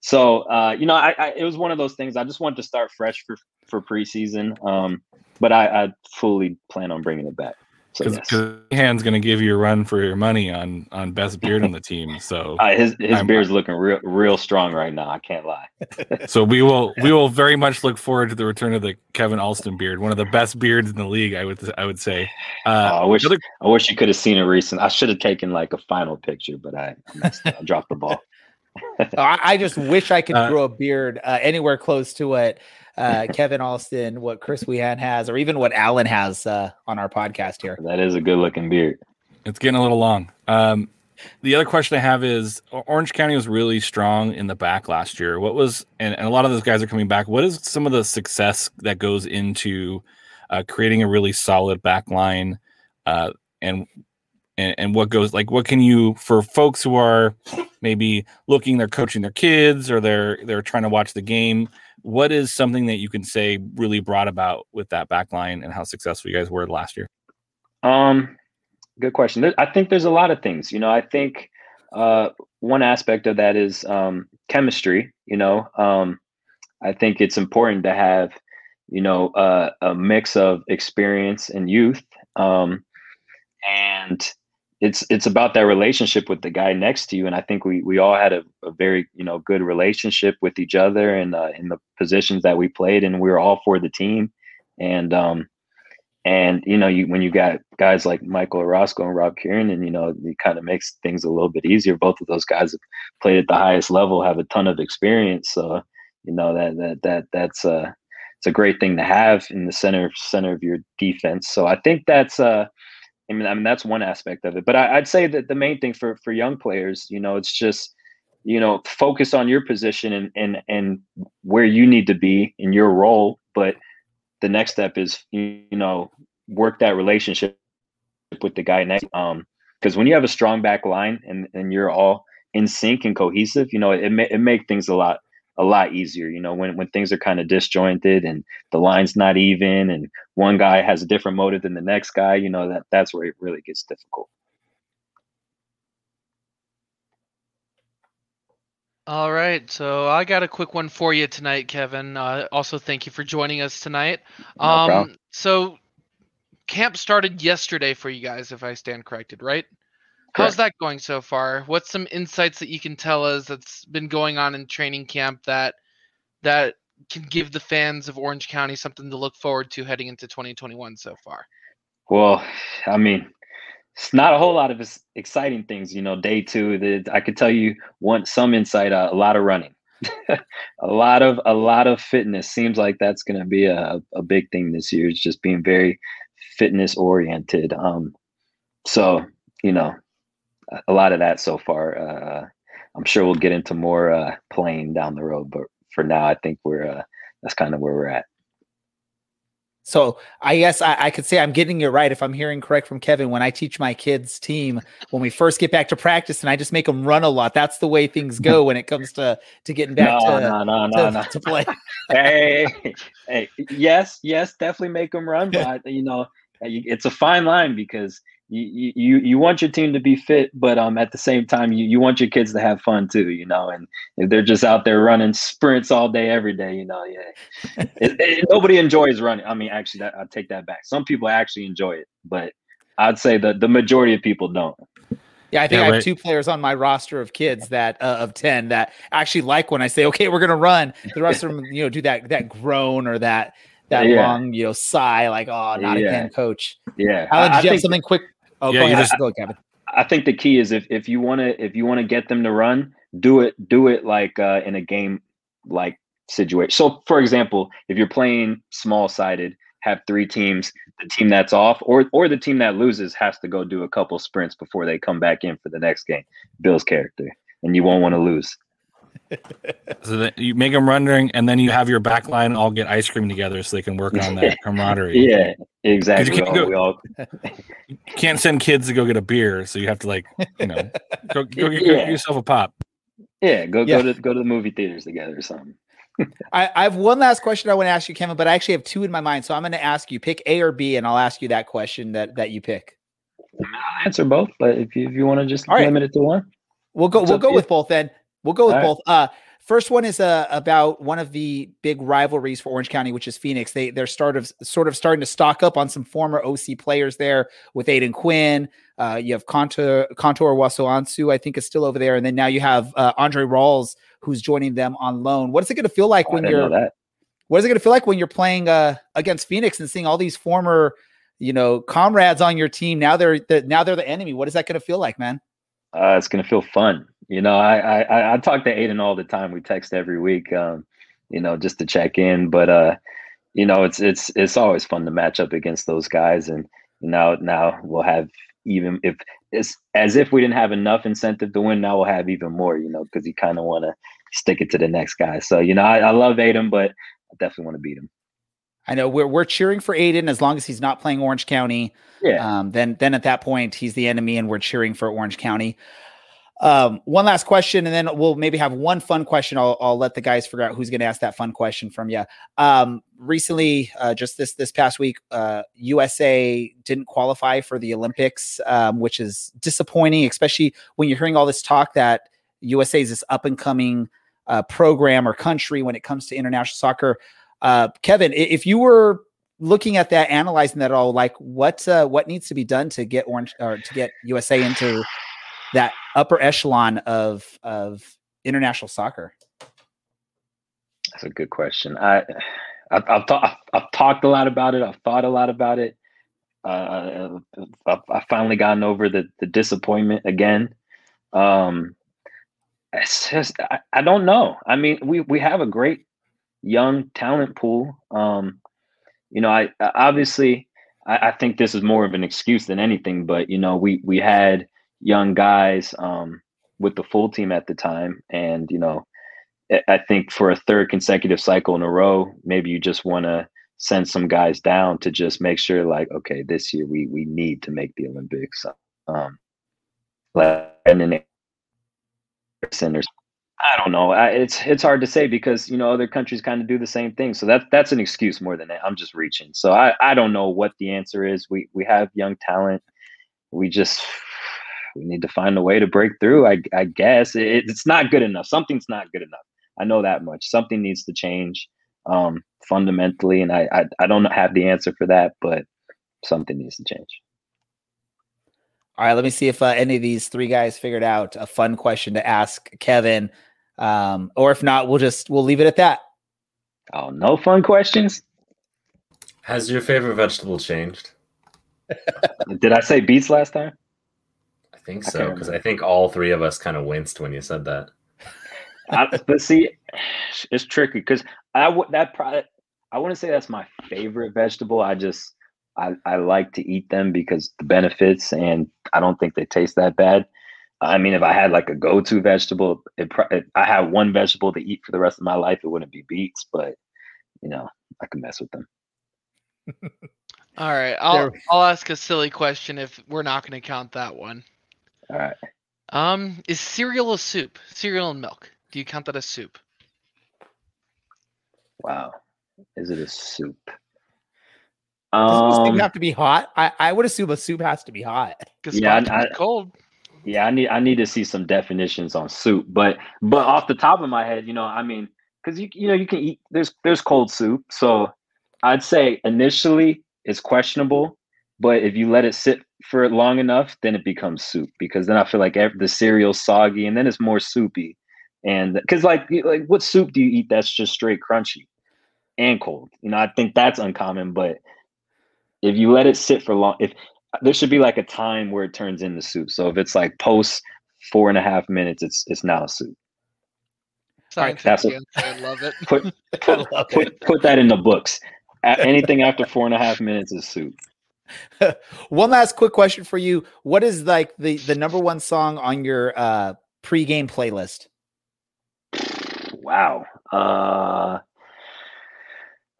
so uh, you know I, I it was one of those things. I just wanted to start fresh for for preseason, um, but I, I fully plan on bringing it back. Because so, yes. Hand's going to give you a run for your money on on best beard on the team. So uh, his his I'm, beard's looking real real strong right now. I can't lie. so we will we will very much look forward to the return of the Kevin Alston beard, one of the best beards in the league. I would I would say. Uh, oh, I wish other... I wish you could have seen a recent. I should have taken like a final picture, but I, I dropped the ball. I just wish I could uh, grow a beard uh, anywhere close to what uh, Kevin Alston, what Chris Wehan has, or even what Alan has uh, on our podcast here. That is a good looking beard. It's getting a little long. Um, the other question I have is Orange County was really strong in the back last year. What was, and, and a lot of those guys are coming back. What is some of the success that goes into uh, creating a really solid back line? Uh, and, and, and what goes like, what can you, for folks who are maybe looking, they're coaching their kids or they're, they're trying to watch the game what is something that you can say really brought about with that back line and how successful you guys were last year? Um, good question. I think there's a lot of things. You know, I think uh, one aspect of that is um, chemistry. You know, um, I think it's important to have you know uh, a mix of experience and youth, um, and it's it's about that relationship with the guy next to you, and I think we we all had a, a very you know good relationship with each other and uh, in the positions that we played, and we were all for the team, and um, and you know, you when you got guys like Michael Orozco and Rob Kiernan, you know, it kind of makes things a little bit easier. Both of those guys have played at the highest level, have a ton of experience. So, you know, that that that that's uh it's a great thing to have in the center center of your defense. So I think that's uh I mean, I mean that's one aspect of it. But I, I'd say that the main thing for for young players, you know, it's just you know focus on your position and and and where you need to be in your role, but the next step is you know work that relationship with the guy next um because when you have a strong back line and and you're all in sync and cohesive you know it may, it make things a lot a lot easier you know when when things are kind of disjointed and the line's not even and one guy has a different motive than the next guy you know that that's where it really gets difficult All right, so I got a quick one for you tonight, Kevin. Uh, also, thank you for joining us tonight. No Um, so camp started yesterday for you guys, if I stand corrected, right? How's that going so far? What's some insights that you can tell us that's been going on in training camp that that can give the fans of Orange County something to look forward to heading into 2021 so far? Well, I mean, it's not a whole lot of exciting things. You know, day two, the, I could tell you one some insight. Uh, a lot of running, a lot of a lot of fitness. Seems like that's going to be a, a big thing this year. It's just being very fitness oriented. Um, so you know, a- lot of that so far. Uh, I'm sure we'll get into more uh, playing down the road, but for now, I think we're uh, that's kind of where we're at. So I guess I, I could say I'm getting it right if I'm hearing correct from Kevin. When I teach my kids team, when we first get back to practice, and I just make them run a lot. That's the way things go when it comes to to getting back no, to, no, no, to, no, no. to play. hey, hey, yes, yes, definitely make them run, but you know, it's a fine line because you you you want your team to be fit, but um at the same time you you want your kids to have fun too, you know, and if they're just out there running sprints all day every day, you know, yeah, it, it- nobody enjoys running. I mean, actually, that I take that back. Some people actually enjoy it, but I'd say the the majority of people don't. Yeah, I think Yeah, I have two players on my roster of kids that uh, of ten that actually like when I say, "Okay, we're gonna run." The rest of them, you know, do that that groan or that that Yeah. long, you know, sigh, like, "Oh, not Yeah. again, coach." Yeah, Alan, I- I did you have think- something quick? Oh, Yeah, go you ahead. just- go, Kevin. I think the key is if if you want to if you want to get them to run, do it do it like uh, in a game like situation. So, for example, if you're playing small sided, have three teams, the team that's off or or the team that loses has to go do a couple sprints before they come back in for the next game. Bill's character, and you won't want to lose. So that you make them running, and then you have your back line all get ice cream together, so they can work on that camaraderie. Yeah, exactly. We can't go- we all You can't send kids to go get a beer, so you have to like, you know, go, go, get, go Yeah. get yourself a pop. yeah go Yeah. go to go to the movie theaters together or something. I, I have one last question I want to ask you, Kevin, but I actually have two in my mind. So I'm going to ask you pick A or B, and I'll ask you that question that that you pick. I'll answer both, but if you if you want to just All right. limit it to one, We'll go. It's We'll go to with both then. We'll go with All right. both. Uh, first one is uh, about one of the big rivalries for Orange County, which is Phoenix. They they're start of sort of starting to stock up on some former OC players there with Aodhan Quinn. Uh, you have Contour Contour Wasoansu, I think, is still over there, and then now you have uh, Andre Rawls, who's joining them on loan. What is it going to feel like Oh, when you're that. what is it going to feel like when you're playing uh, against Phoenix and seeing all these former, you know, comrades on your team? Now they're the, now they're the enemy. What is that going to feel like, man? Uh, it's gonna feel fun. You know, I, I I- talk to Aodhan all the time. We text every week, um, you know, just to check in. But uh, you know, it's it's it's always fun to match up against those guys. And now now we'll have even if it's as if we didn't have enough incentive to win. Now we'll have even more. You know, because you kind of want to stick it to the next guy. So you know, I, I love Aodhan, but I definitely want to beat him. I know we're we're cheering for Aodhan as long as he's not playing Orange County. Yeah. Um, then then at that point he's the enemy, and we're cheering for Orange County. Um, one last question, and then we'll maybe have one fun question. I'll I'll let the guys figure out who's going to ask that fun question from you. Um, recently, uh, just this this past week, uh, USA didn't qualify for the Olympics, um, which is disappointing, especially when you're hearing all this talk that USA is this up and coming uh, program or country when it comes to international soccer. Uh, Kevin, if you were looking at that, analyzing that all, like what uh, what needs to be done to get Orange or to get USA into that upper echelon of of international soccer? That's a good question. I, I I've, ta- I've talked a lot about it. I've thought a lot about it. Uh, I've, I've finally gotten over the the disappointment again. Um, it's just I, I don't know. I mean, we we have a great young talent pool. Um, you know, I obviously I, I, think this is more of an excuse than anything, but you know, we we had young guys um, with the full team at the time, and you know, I think for a third consecutive cycle in a row, maybe you just want to send some guys down to just make sure, like, okay, this year we we need to make the Olympics. Um, centers I don't know. I, it's it's hard to say because you know other countries kind of do the same thing. So that's that's an excuse more than that. I'm just reaching. So I, I don't know what the answer is. We we have young talent. We just we need to find a way to break through. I I guess it, it's not good enough. Something's not good enough. I know that much. Something needs to change um, fundamentally, and I, I I don't have the answer for that, but something needs to change. All right, let me see if uh, any of these three guys figured out a fun question to ask Kevin. Um, or if not, we'll just we'll leave it at that. Oh, no fun questions. Has your favorite vegetable changed? Did I say beets last time? I think so because I, I, think all three of us kind of winced when you said that. I, but see, it's tricky because I would that product. I wouldn't say that's my favorite vegetable. I just I, I like to eat them because the benefits and I don't think they taste that bad. I mean, if I had like a go-to vegetable, it, it, I have one vegetable to eat for the rest of my life, it wouldn't be beets, but you know, I can mess with them. All right, I'll I'll ask a silly question if we're not going to count that one. All right. Um, is cereal a soup? Cereal and milk. Do you count that as soup? Wow. Is it a soup? Does um, have to be hot? I, I would assume a soup has to be hot. Yeah, I, I, cold. Yeah, I need I need to see some definitions on soup, but but off the top of my head, you know, I mean, because you you know you can eat there's there's cold soup, so I'd say initially it's questionable, but if you let it sit for long enough, then it becomes soup because then I feel like every, the cereal's soggy and then it's more soupy, and because like like what soup do you eat that's just straight crunchy and cold? You know, I think that's uncommon, but if you let it sit for long, if there should be like a time where it turns into soup. So if it's like post four and a half minutes, it's it's now soup. Right, that's what, I love it. Put, put, put, put that in the books. Anything after four and a half minutes is soup. one last quick question for you: What is like the the number one song on your uh pregame playlist? Wow. Uh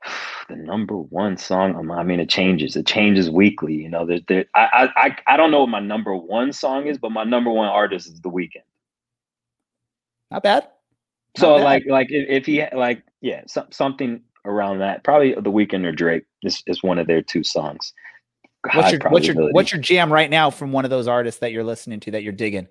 the number one song. I mean, it changes. It changes weekly. You know, there, there. I, I, I don't know what my number one song is, but my number one artist is The Weeknd. Not bad. Not so bad. like, like if, if he like, yeah, so, something around that. Probably The Weeknd or Drake. This is one of their two songs. What's your what's your what's your jam right now from one of those artists that you're listening to that you're digging?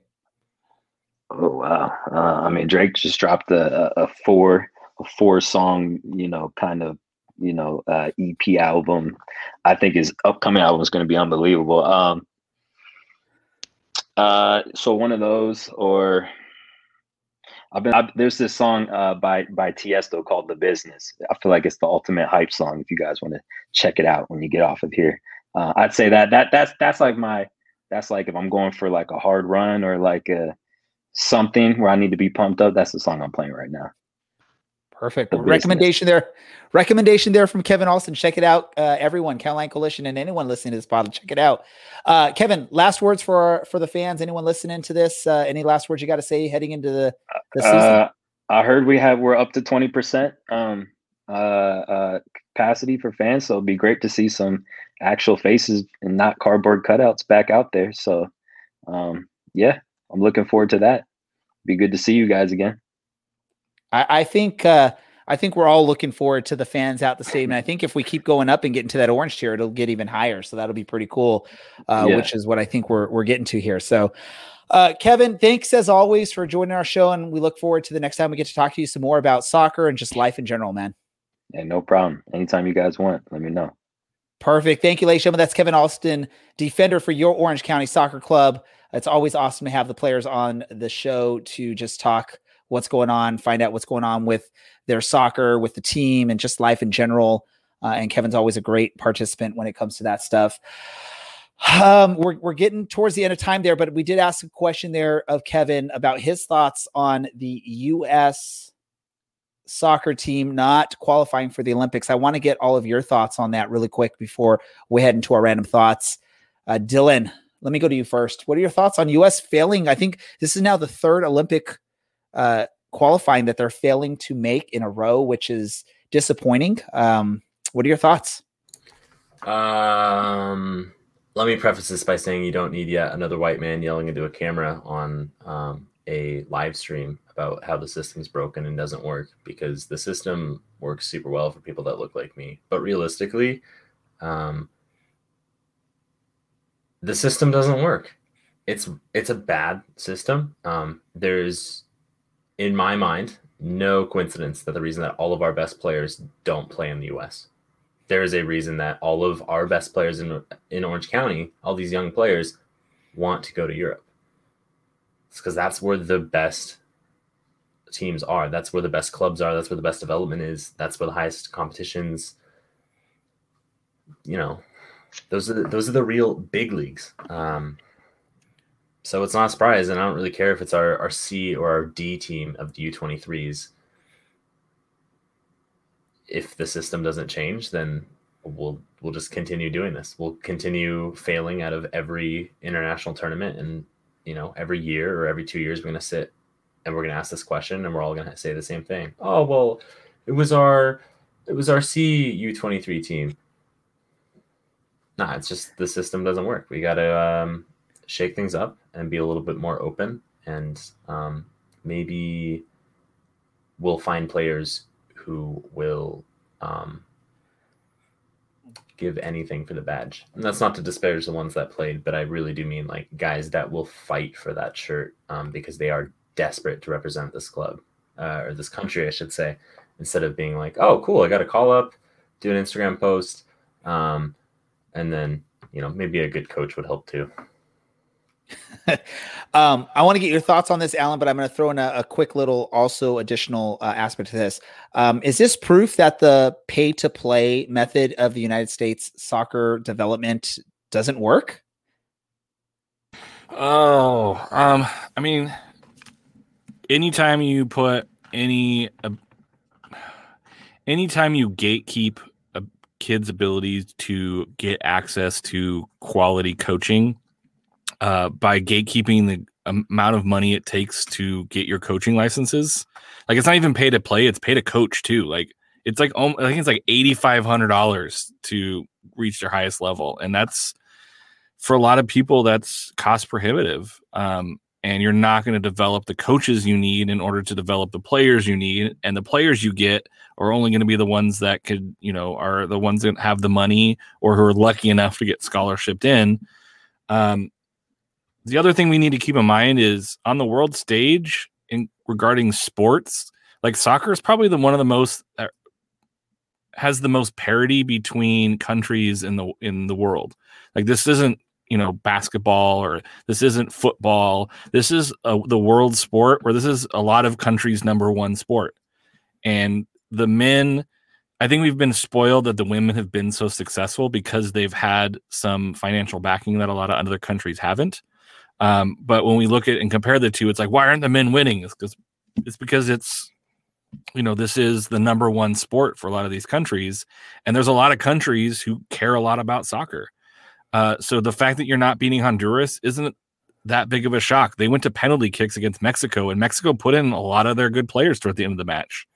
Oh wow! Uh, I mean, Drake just dropped a, a, four a four song, you know, kind of you know uh, EP album. I think his upcoming album is going to be unbelievable. Um, uh, so one of those, or I've been I've, there's this song uh, by by Tiesto called "The Business." I feel like it's the ultimate hype song. If you guys want to check it out when you get off of here, uh, I'd say that that that's that's like my that's like if I'm going for like a hard run or like a something where I need to be pumped up. That's the song I'm playing right now. Perfect. recommendation there. Recommendation there from Kevin Alston. Check it out, uh, everyone. Caroline Coalition and anyone listening to this pod, check it out. Uh, Kevin, last words for for the fans. Anyone listening to this? Uh, any last words you got to say heading into the, the season? Uh, I heard we have we're up to twenty percent um, uh, uh, capacity for fans, so it'd be great to see some actual faces and not cardboard cutouts back out there. So, um, yeah, I'm looking forward to that. Be good to see you guys again. I, I think uh, I think we're all looking forward to the fans out the stadium. I think if we keep going up and getting to that orange tier, it'll get even higher. So that'll be pretty cool, uh, yeah. which is what I think we're we're getting to here. So, uh, Kevin, thanks as always for joining our show, and we look forward to the next time we get to talk to you some more about soccer and just life in general, man. Yeah, no problem. Anytime you guys want, let me know. Perfect. Thank you, and gentlemen. That's Kevin Alston, defender for your Orange County Soccer Club. It's always awesome to have the players on the show to just talk what's going on, find out what's going on with their soccer, with the team, and just life in general. Uh, and Kevin's always a great participant when it comes to that stuff. Um, we're, we're getting towards the end of time there, but we did ask a question there of Kevin about his thoughts on the U.S. soccer team not qualifying for the Olympics. I want to get all of your thoughts on that really quick before we head into our random thoughts. Uh, Dylan, let me go to you first. What are your thoughts on U.S. failing? I think this is now the third Olympic uh, qualifying that they're failing to make in a row, which is disappointing. Um, what are your thoughts? Um, let me preface this by saying you don't need yet another white man yelling into a camera on um, a live stream about how the system's broken and doesn't work because the system works super well for people that look like me. But realistically, um, the system doesn't work. It's it's a bad system. Um, there's, in my mind, no coincidence that the reason that all of our best players don't play in the U.S. There is a reason that all of our best players in in Orange County, all these young players, want to go to Europe. It's because that's where the best teams are. That's where the best clubs are. That's where the best development is. That's where the highest competitions. You know, those are the, those are the real big leagues. Um, so it's not a surprise, and I don't really care if it's our, our C or our D team of the U23s. If the system doesn't change, then we'll we'll just continue doing this. We'll continue failing out of every international tournament, and you know every year or every two years we're going to sit and we're going to ask this question, and we're all going to say the same thing. Oh well, it was our it was our C U23 team nah, it's just the system doesn't work. We got to um, shake things up and be a little bit more open, and um, maybe we'll find players who will um, give anything for the badge. And that's not to disparage the ones that played, but I really do mean like guys that will fight for that shirt um, because they are desperate to represent this club uh, or this country, I should say, instead of being like, oh, cool, I got to call up, do an Instagram post. Um, and then you know maybe a good coach would help too. um, I want to get your thoughts on this, Alan, but I'm going to throw in a, a quick little also additional uh, aspect to this. Um, is this proof that the pay to play method of the United States soccer development doesn't work? Oh, um, I mean, anytime you put any, uh, anytime you gatekeep a kids' abilities to get access to quality coaching uh, by gatekeeping the amount of money it takes to get your coaching licenses. Like it's not even pay to play; it's pay to coach too. Like it's like I think it's like eighty five hundred dollars to reach their highest level, and that's for a lot of people that's cost prohibitive. Um, and you're not going to develop the coaches you need in order to develop the players you need and the players you get are only going to be the ones that could you know are the ones that have the money or who are lucky enough to get scholarshiped in. Um, the other thing we need to keep in mind is on the world stage in regarding sports like soccer is probably the one of the most uh, has the most parity between countries in the in the world. Like this isn't you know basketball or this isn't football. This is a, the world sport where this is a lot of countries number one sport. And the men i think we've been spoiled that the women have been so successful because they've had some financial backing that a lot of other countries haven't. Um, but when we look at and compare the two it's like why aren't the men winning? It's because it's because it's you know this is the number one sport for a lot of these countries. And there's a lot of countries who care a lot about soccer uh, so the fact that you're not beating Honduras isn't that big of a shock. They went to penalty kicks against Mexico, and Mexico put in a lot of their good players toward the end of the match.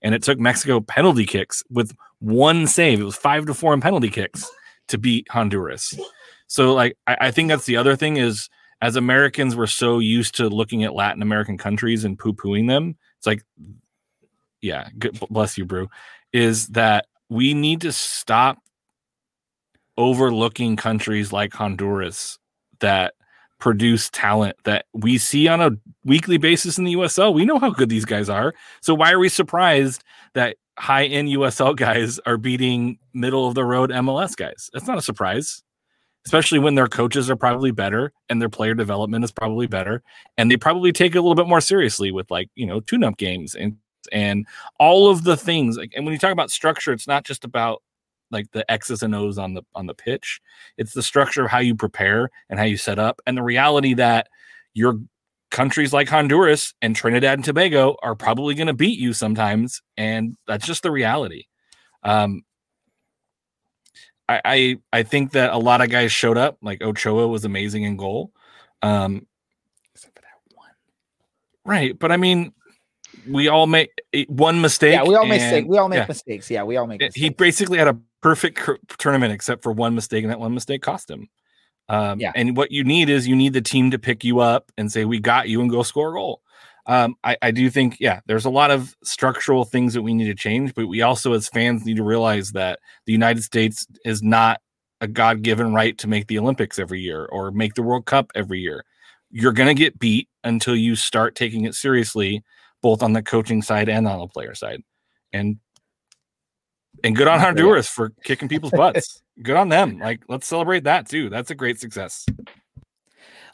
And it took Mexico penalty kicks with one save. It was five to four in penalty kicks to beat Honduras. So, like, I, I think that's the other thing is as Americans, we're so used to looking at Latin American countries and poo pooing them. It's like, yeah, good, bless you, Brew. Is that we need to stop overlooking countries like Honduras that produce talent that we see on a weekly basis in the USL. We know how good these guys are. So why are we surprised that high end USL guys are beating middle of the road MLS guys. That's not a surprise, especially when their coaches are probably better and their player development is probably better. And they probably take it a little bit more seriously with like, you know, tune up games and, and all of the things. Like, and when you talk about structure, it's not just about like the X's and O's on the on the pitch. It's the structure of how you prepare and how you set up, and the reality that your countries like Honduras and Trinidad and Tobago are probably going to beat you sometimes, and that's just the reality. Um, I, I I think that a lot of guys showed up. Like Ochoa was amazing in goal, um, except for that one. Right, but I mean, we all make eh, one mistake. Yeah, we all make We all make yeah. mistakes. Yeah, we all make. Mistakes. He basically had a perfect tournament except for one mistake, and that one mistake cost him. Um, yeah. And what you need is you need the team to pick you up and say, "We got you," and go score a goal. Um, I, I do think, yeah, there's a lot of structural things that we need to change, but we also, as fans, need to realize that the United States is not a God given right to make the Olympics every year or make the World Cup every year. You're going to get beat until you start taking it seriously, both on the coaching side and on the player side. And and good on Honduras for kicking people's butts. good on them. Like, let's celebrate that too. That's a great success.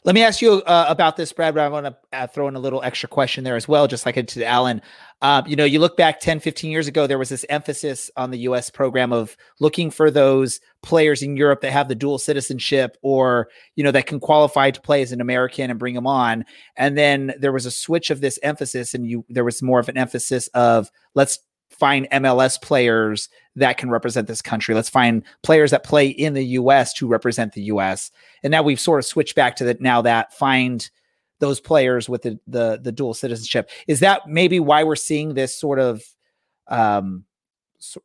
Let me ask you uh, about this, Brad, but I want to uh, throw in a little extra question there as well, just like into to Alan. Um, you know, you look back 10, 15 years ago, there was this emphasis on the U.S. program of looking for those players in Europe that have the dual citizenship or, you know, that can qualify to play as an American and bring them on. And then there was a switch of this emphasis, and you there was more of an emphasis of let's find MLS players that can represent this country. Let's find players that play in the US to represent the US. And now we've sort of switched back to that now that find those players with the the, the dual citizenship. Is that maybe why we're seeing this sort of um so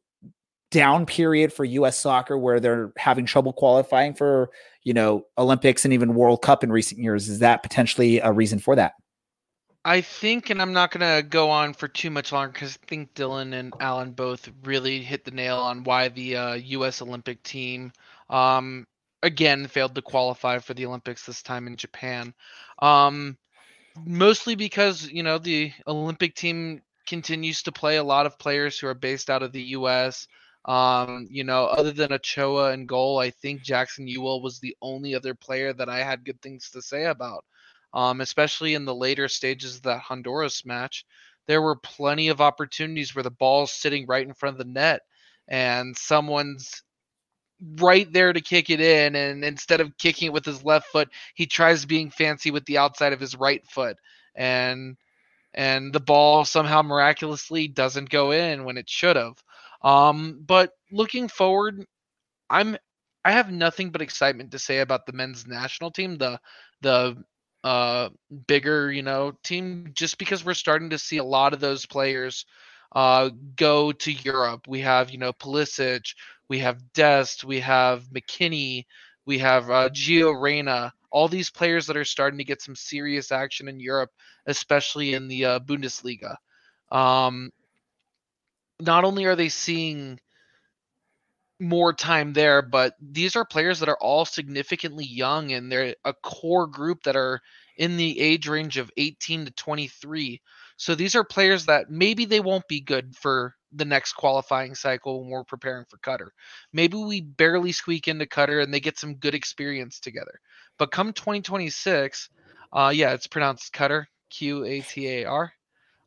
down period for US soccer where they're having trouble qualifying for, you know, Olympics and even World Cup in recent years? Is that potentially a reason for that? I think, and I'm not going to go on for too much longer because I think Dylan and Alan both really hit the nail on why the uh, U.S. Olympic team, um, again, failed to qualify for the Olympics this time in Japan. Um, mostly because, you know, the Olympic team continues to play a lot of players who are based out of the U.S. Um, you know, other than Ochoa and goal, I think Jackson Yueill was the only other player that I had good things to say about um, especially in the later stages of that Honduras match. There were plenty of opportunities where the ball's sitting right in front of the net and someone's right there to kick it in and instead of kicking it with his left foot he tries being fancy with the outside of his right foot and and the ball somehow miraculously doesn't go in when it should have um but looking forward i'm i have nothing but excitement to say about the men's national team the the uh bigger you know team just because we're starting to see a lot of those players uh go to Europe. We have you know Pulisic, we have Dest, we have McKennie we have uh, Gio Reyna. All these players that are starting to get some serious action in Europe, especially in the uh, Bundesliga. Um, not only are they seeing more time there, but these are players that are all significantly young and they're a core group that are in the age range of 18 to 23. So these are players that maybe they won't be good for the next qualifying cycle when we're preparing for Qatar. Maybe we barely squeak into Qatar and they get some good experience together. But come 2026, uh, yeah, it's pronounced Qatar, Q A T A R.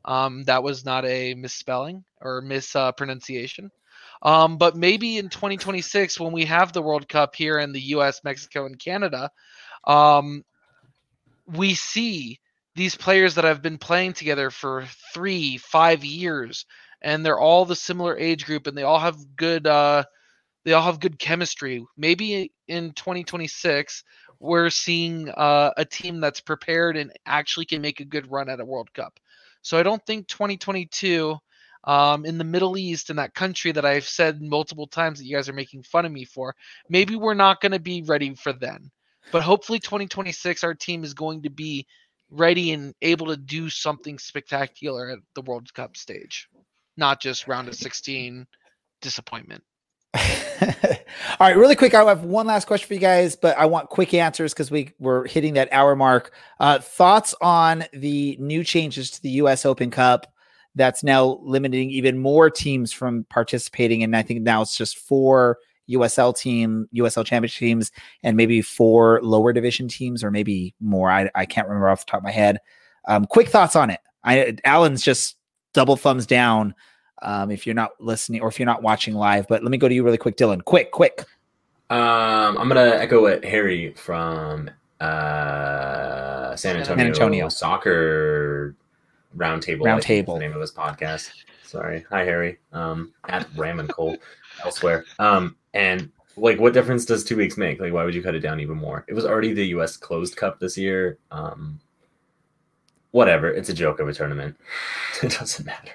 Um, that was not a misspelling or mispronunciation. Uh, um, but maybe in 2026, when we have the World Cup here in the U.S., Mexico, and Canada, um, we see these players that have been playing together for three, five years, and they're all the similar age group, and they all have good, uh, they all have good chemistry. Maybe in 2026, we're seeing uh, a team that's prepared and actually can make a good run at a World Cup. So I don't think 2022 um, in the Middle East, in that country that I've said multiple times that you guys are making fun of me for. Maybe we're not going to be ready for then, but hopefully 2026, our team is going to be ready and able to do something spectacular at the World Cup stage, not just round of 16 disappointment. All right, really quick. I have one last question for you guys, but I want quick answers because we we're hitting that hour mark. Uh, thoughts on the new changes to the U.S. Open Cup that's now limiting even more teams from participating. And I think now it's just four USL team, USL championship teams, and maybe four lower division teams, or maybe more. I, I can't remember off the top of my head. Um, quick thoughts on it. I Alan's just double thumbs down um, if you're not listening or if you're not watching live. But let me go to you really quick, Dylan. Quick, quick. Um, I'm gonna echo what Harry from uh, San Antonio, San Antonio. Soccer Roundtable. Roundtable. I think The name of his podcast. Sorry. Hi, Harry. Um, at Ram and Cole elsewhere. Um, and like, what difference does two weeks make? Like, why would you cut it down even more? It was already the U.S. Closed Cup this year. Um, whatever. It's a joke of a tournament. it doesn't matter.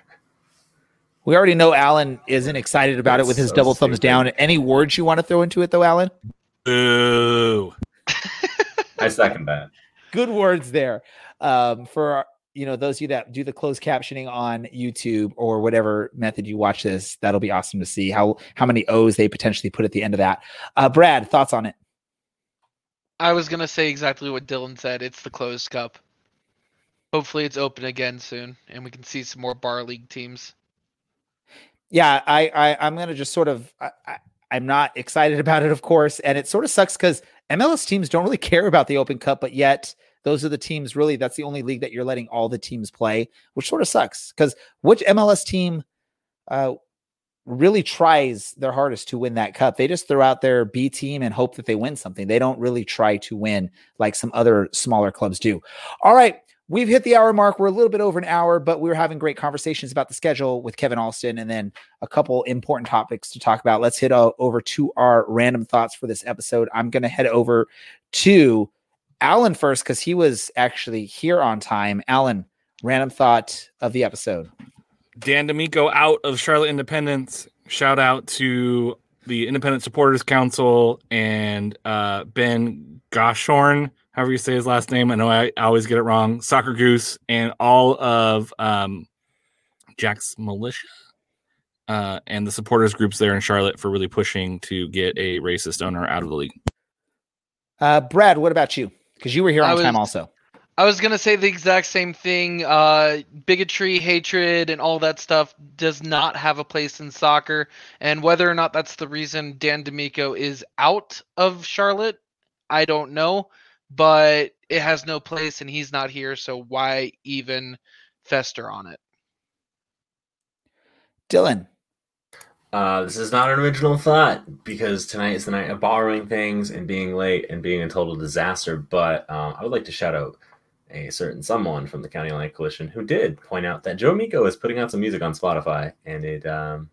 We already know Alan isn't excited about it with his so double thumbs stupid. down. Any words you want to throw into it, though, Alan? Boo. I second that. Good words there. Um, for you know those of you that do the closed captioning on YouTube or whatever method you watch this, that'll be awesome to see how how many O's they potentially put at the end of that. Uh, Brad, thoughts on it? I was gonna say exactly what Dylan said. It's the closed cup. Hopefully, it's open again soon, and we can see some more bar league teams. yeah, I, I I'm gonna just sort of I, I, I'm not excited about it, of course, and it sort of sucks because MLS teams don't really care about the Open Cup, but yet those are the teams. Really, that's the only league that you're letting all the teams play, which sort of sucks. Because which MLS team uh, really tries their hardest to win that cup? They just throw out their B team and hope that they win something. They don't really try to win like some other smaller clubs do. All right. We've hit the hour mark. We're a little bit over an hour, but we were having great conversations about the schedule with Kevin Alston and then a couple important topics to talk about. Let's hit over to our random thoughts for this episode. I'm going to head over to Alan first because he was actually here on time. Alan, random thought of the episode. Dan DiMicco out of Charlotte Independence. Shout out to the Independent Supporters Council and uh, Ben Goshorn, however you say his last name. I know I, I always get it wrong. Soccer Goose and all of um, Jack's militia uh, and the supporters groups there in Charlotte for really pushing to get a racist owner out of the league. Uh, Brad, what about you? Because you were here on was- time also. I was gonna say the exact same thing. Uh, bigotry, hatred, and all that stuff does not have a place in soccer. And whether or not that's the reason Dan DiMicco is out of Charlotte, I don't know. But it has no place, and he's not here. So why even fester on it? Dylan, Uh, this is not an original thought because tonight is the night of borrowing things and being late and being a total disaster. But um, I would like to shout out a certain someone from the County Line Coalition who did point out that Joe Miko is putting out some music on Spotify, and it um,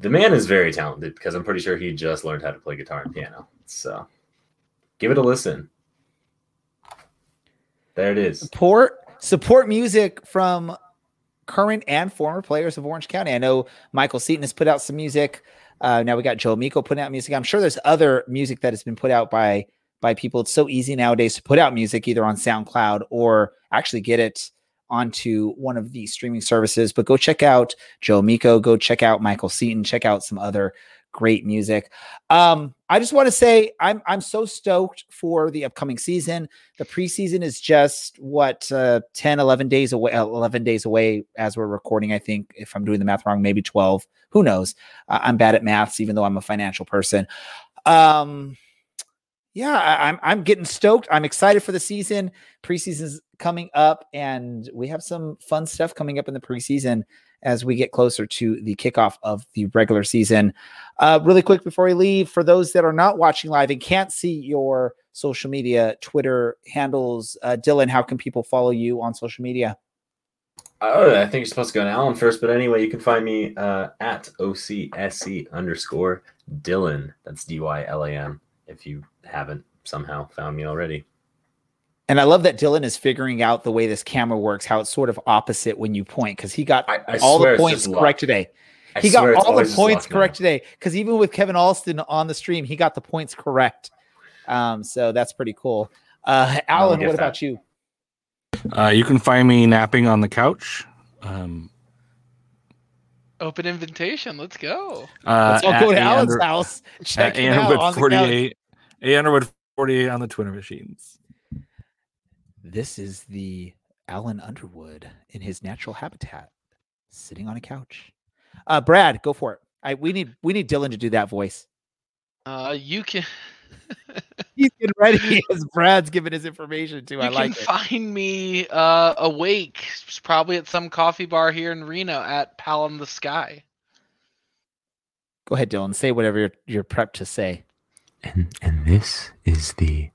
the man is very talented because I'm pretty sure he just learned how to play guitar and piano. So give it a listen. There it is. support support music from current and former players of Orange County. I know Michael Seaton has put out some music. Uh, now we got Joe Miko putting out music. I'm sure there's other music that has been put out by by people. It's so easy nowadays to put out music either on SoundCloud or actually get it onto one of the streaming services. But go check out Joe Miko. Go check out Michael Seaton. Check out some other great music. Um, I just want to say I'm I'm so stoked for the upcoming season. The preseason is just what uh, 10, 11 days away, uh, 11 days away as we're recording. I think if I'm doing the math wrong, maybe 12. Who knows? Uh, I'm bad at maths, even though I'm a financial person. Um, yeah, I, I'm I'm getting stoked. I'm excited for the season. Preseason's coming up, and we have some fun stuff coming up in the preseason as we get closer to the kickoff of the regular season. Uh, really quick before we leave, for those that are not watching live and can't see your social media, Twitter handles, uh, Dylan, how can people follow you on social media? Oh, I think you're supposed to go to Alan first, but anyway, you can find me uh, at OCSC underscore Dylan. That's D Y L A M. If you haven't somehow found me already. And I love that Dylan is figuring out the way this camera works, how it's sort of opposite when you point, because he got I, I all the points correct today. I he got all the points luck now. correct today because even with Kevin Alston on the stream, he got the points correct. Um, so that's pretty cool. Uh, Alan, what that. about you? Uh, you can find me napping on the couch. Um, Open invitation. Let's go. uh, Let's all at go to A Alan's under- house. Check at him out on Underwood the couch. 48. A Underwood 48 on the Twitter machines. This is the Alan Underwood in his natural habitat. sitting on a couch. Uh, Brad, go for it. I we need we need Dylan to do that voice. Uh, you can. He's getting ready as Brad's giving his information too. You I can like it. find me uh, awake, probably at some coffee bar here in Reno at Pal in the Sky. Go ahead, Dylan. Say whatever you're, you're prepped to say. And and this is the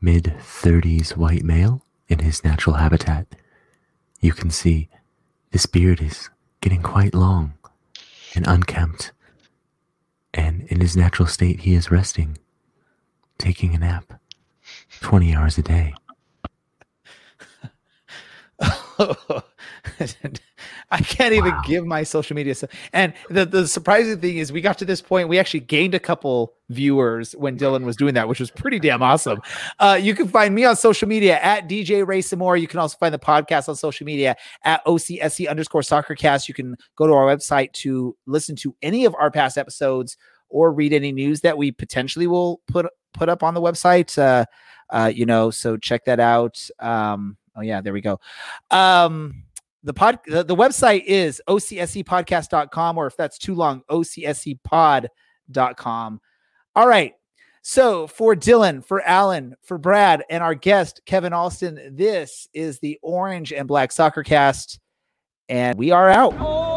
mid 30s white male in his natural habitat. You can see this beard is getting quite long and unkempt. And in his natural state he is resting, taking a nap 20 hours a day. Oh, I can't even Wow. give my social media. So, and the, the surprising thing is, we got to this point. We actually gained a couple viewers when Dylan was doing that, which was pretty damn awesome. Uh, you can find me on social media at DJ Ray Samore. You can also find the podcast on social media at OCSC underscore soccercast. You can go to our website to listen to any of our past episodes or read any news that we potentially will put put up on the website. Uh, uh, you know, so check that out. Um, oh yeah, there we go. Um, the pod the, the website is ocscpodcast.com or if that's too long ocscpod.com all right. So for dylan for alan for brad and our guest kevin alston this is the orange and black soccer cast and we are out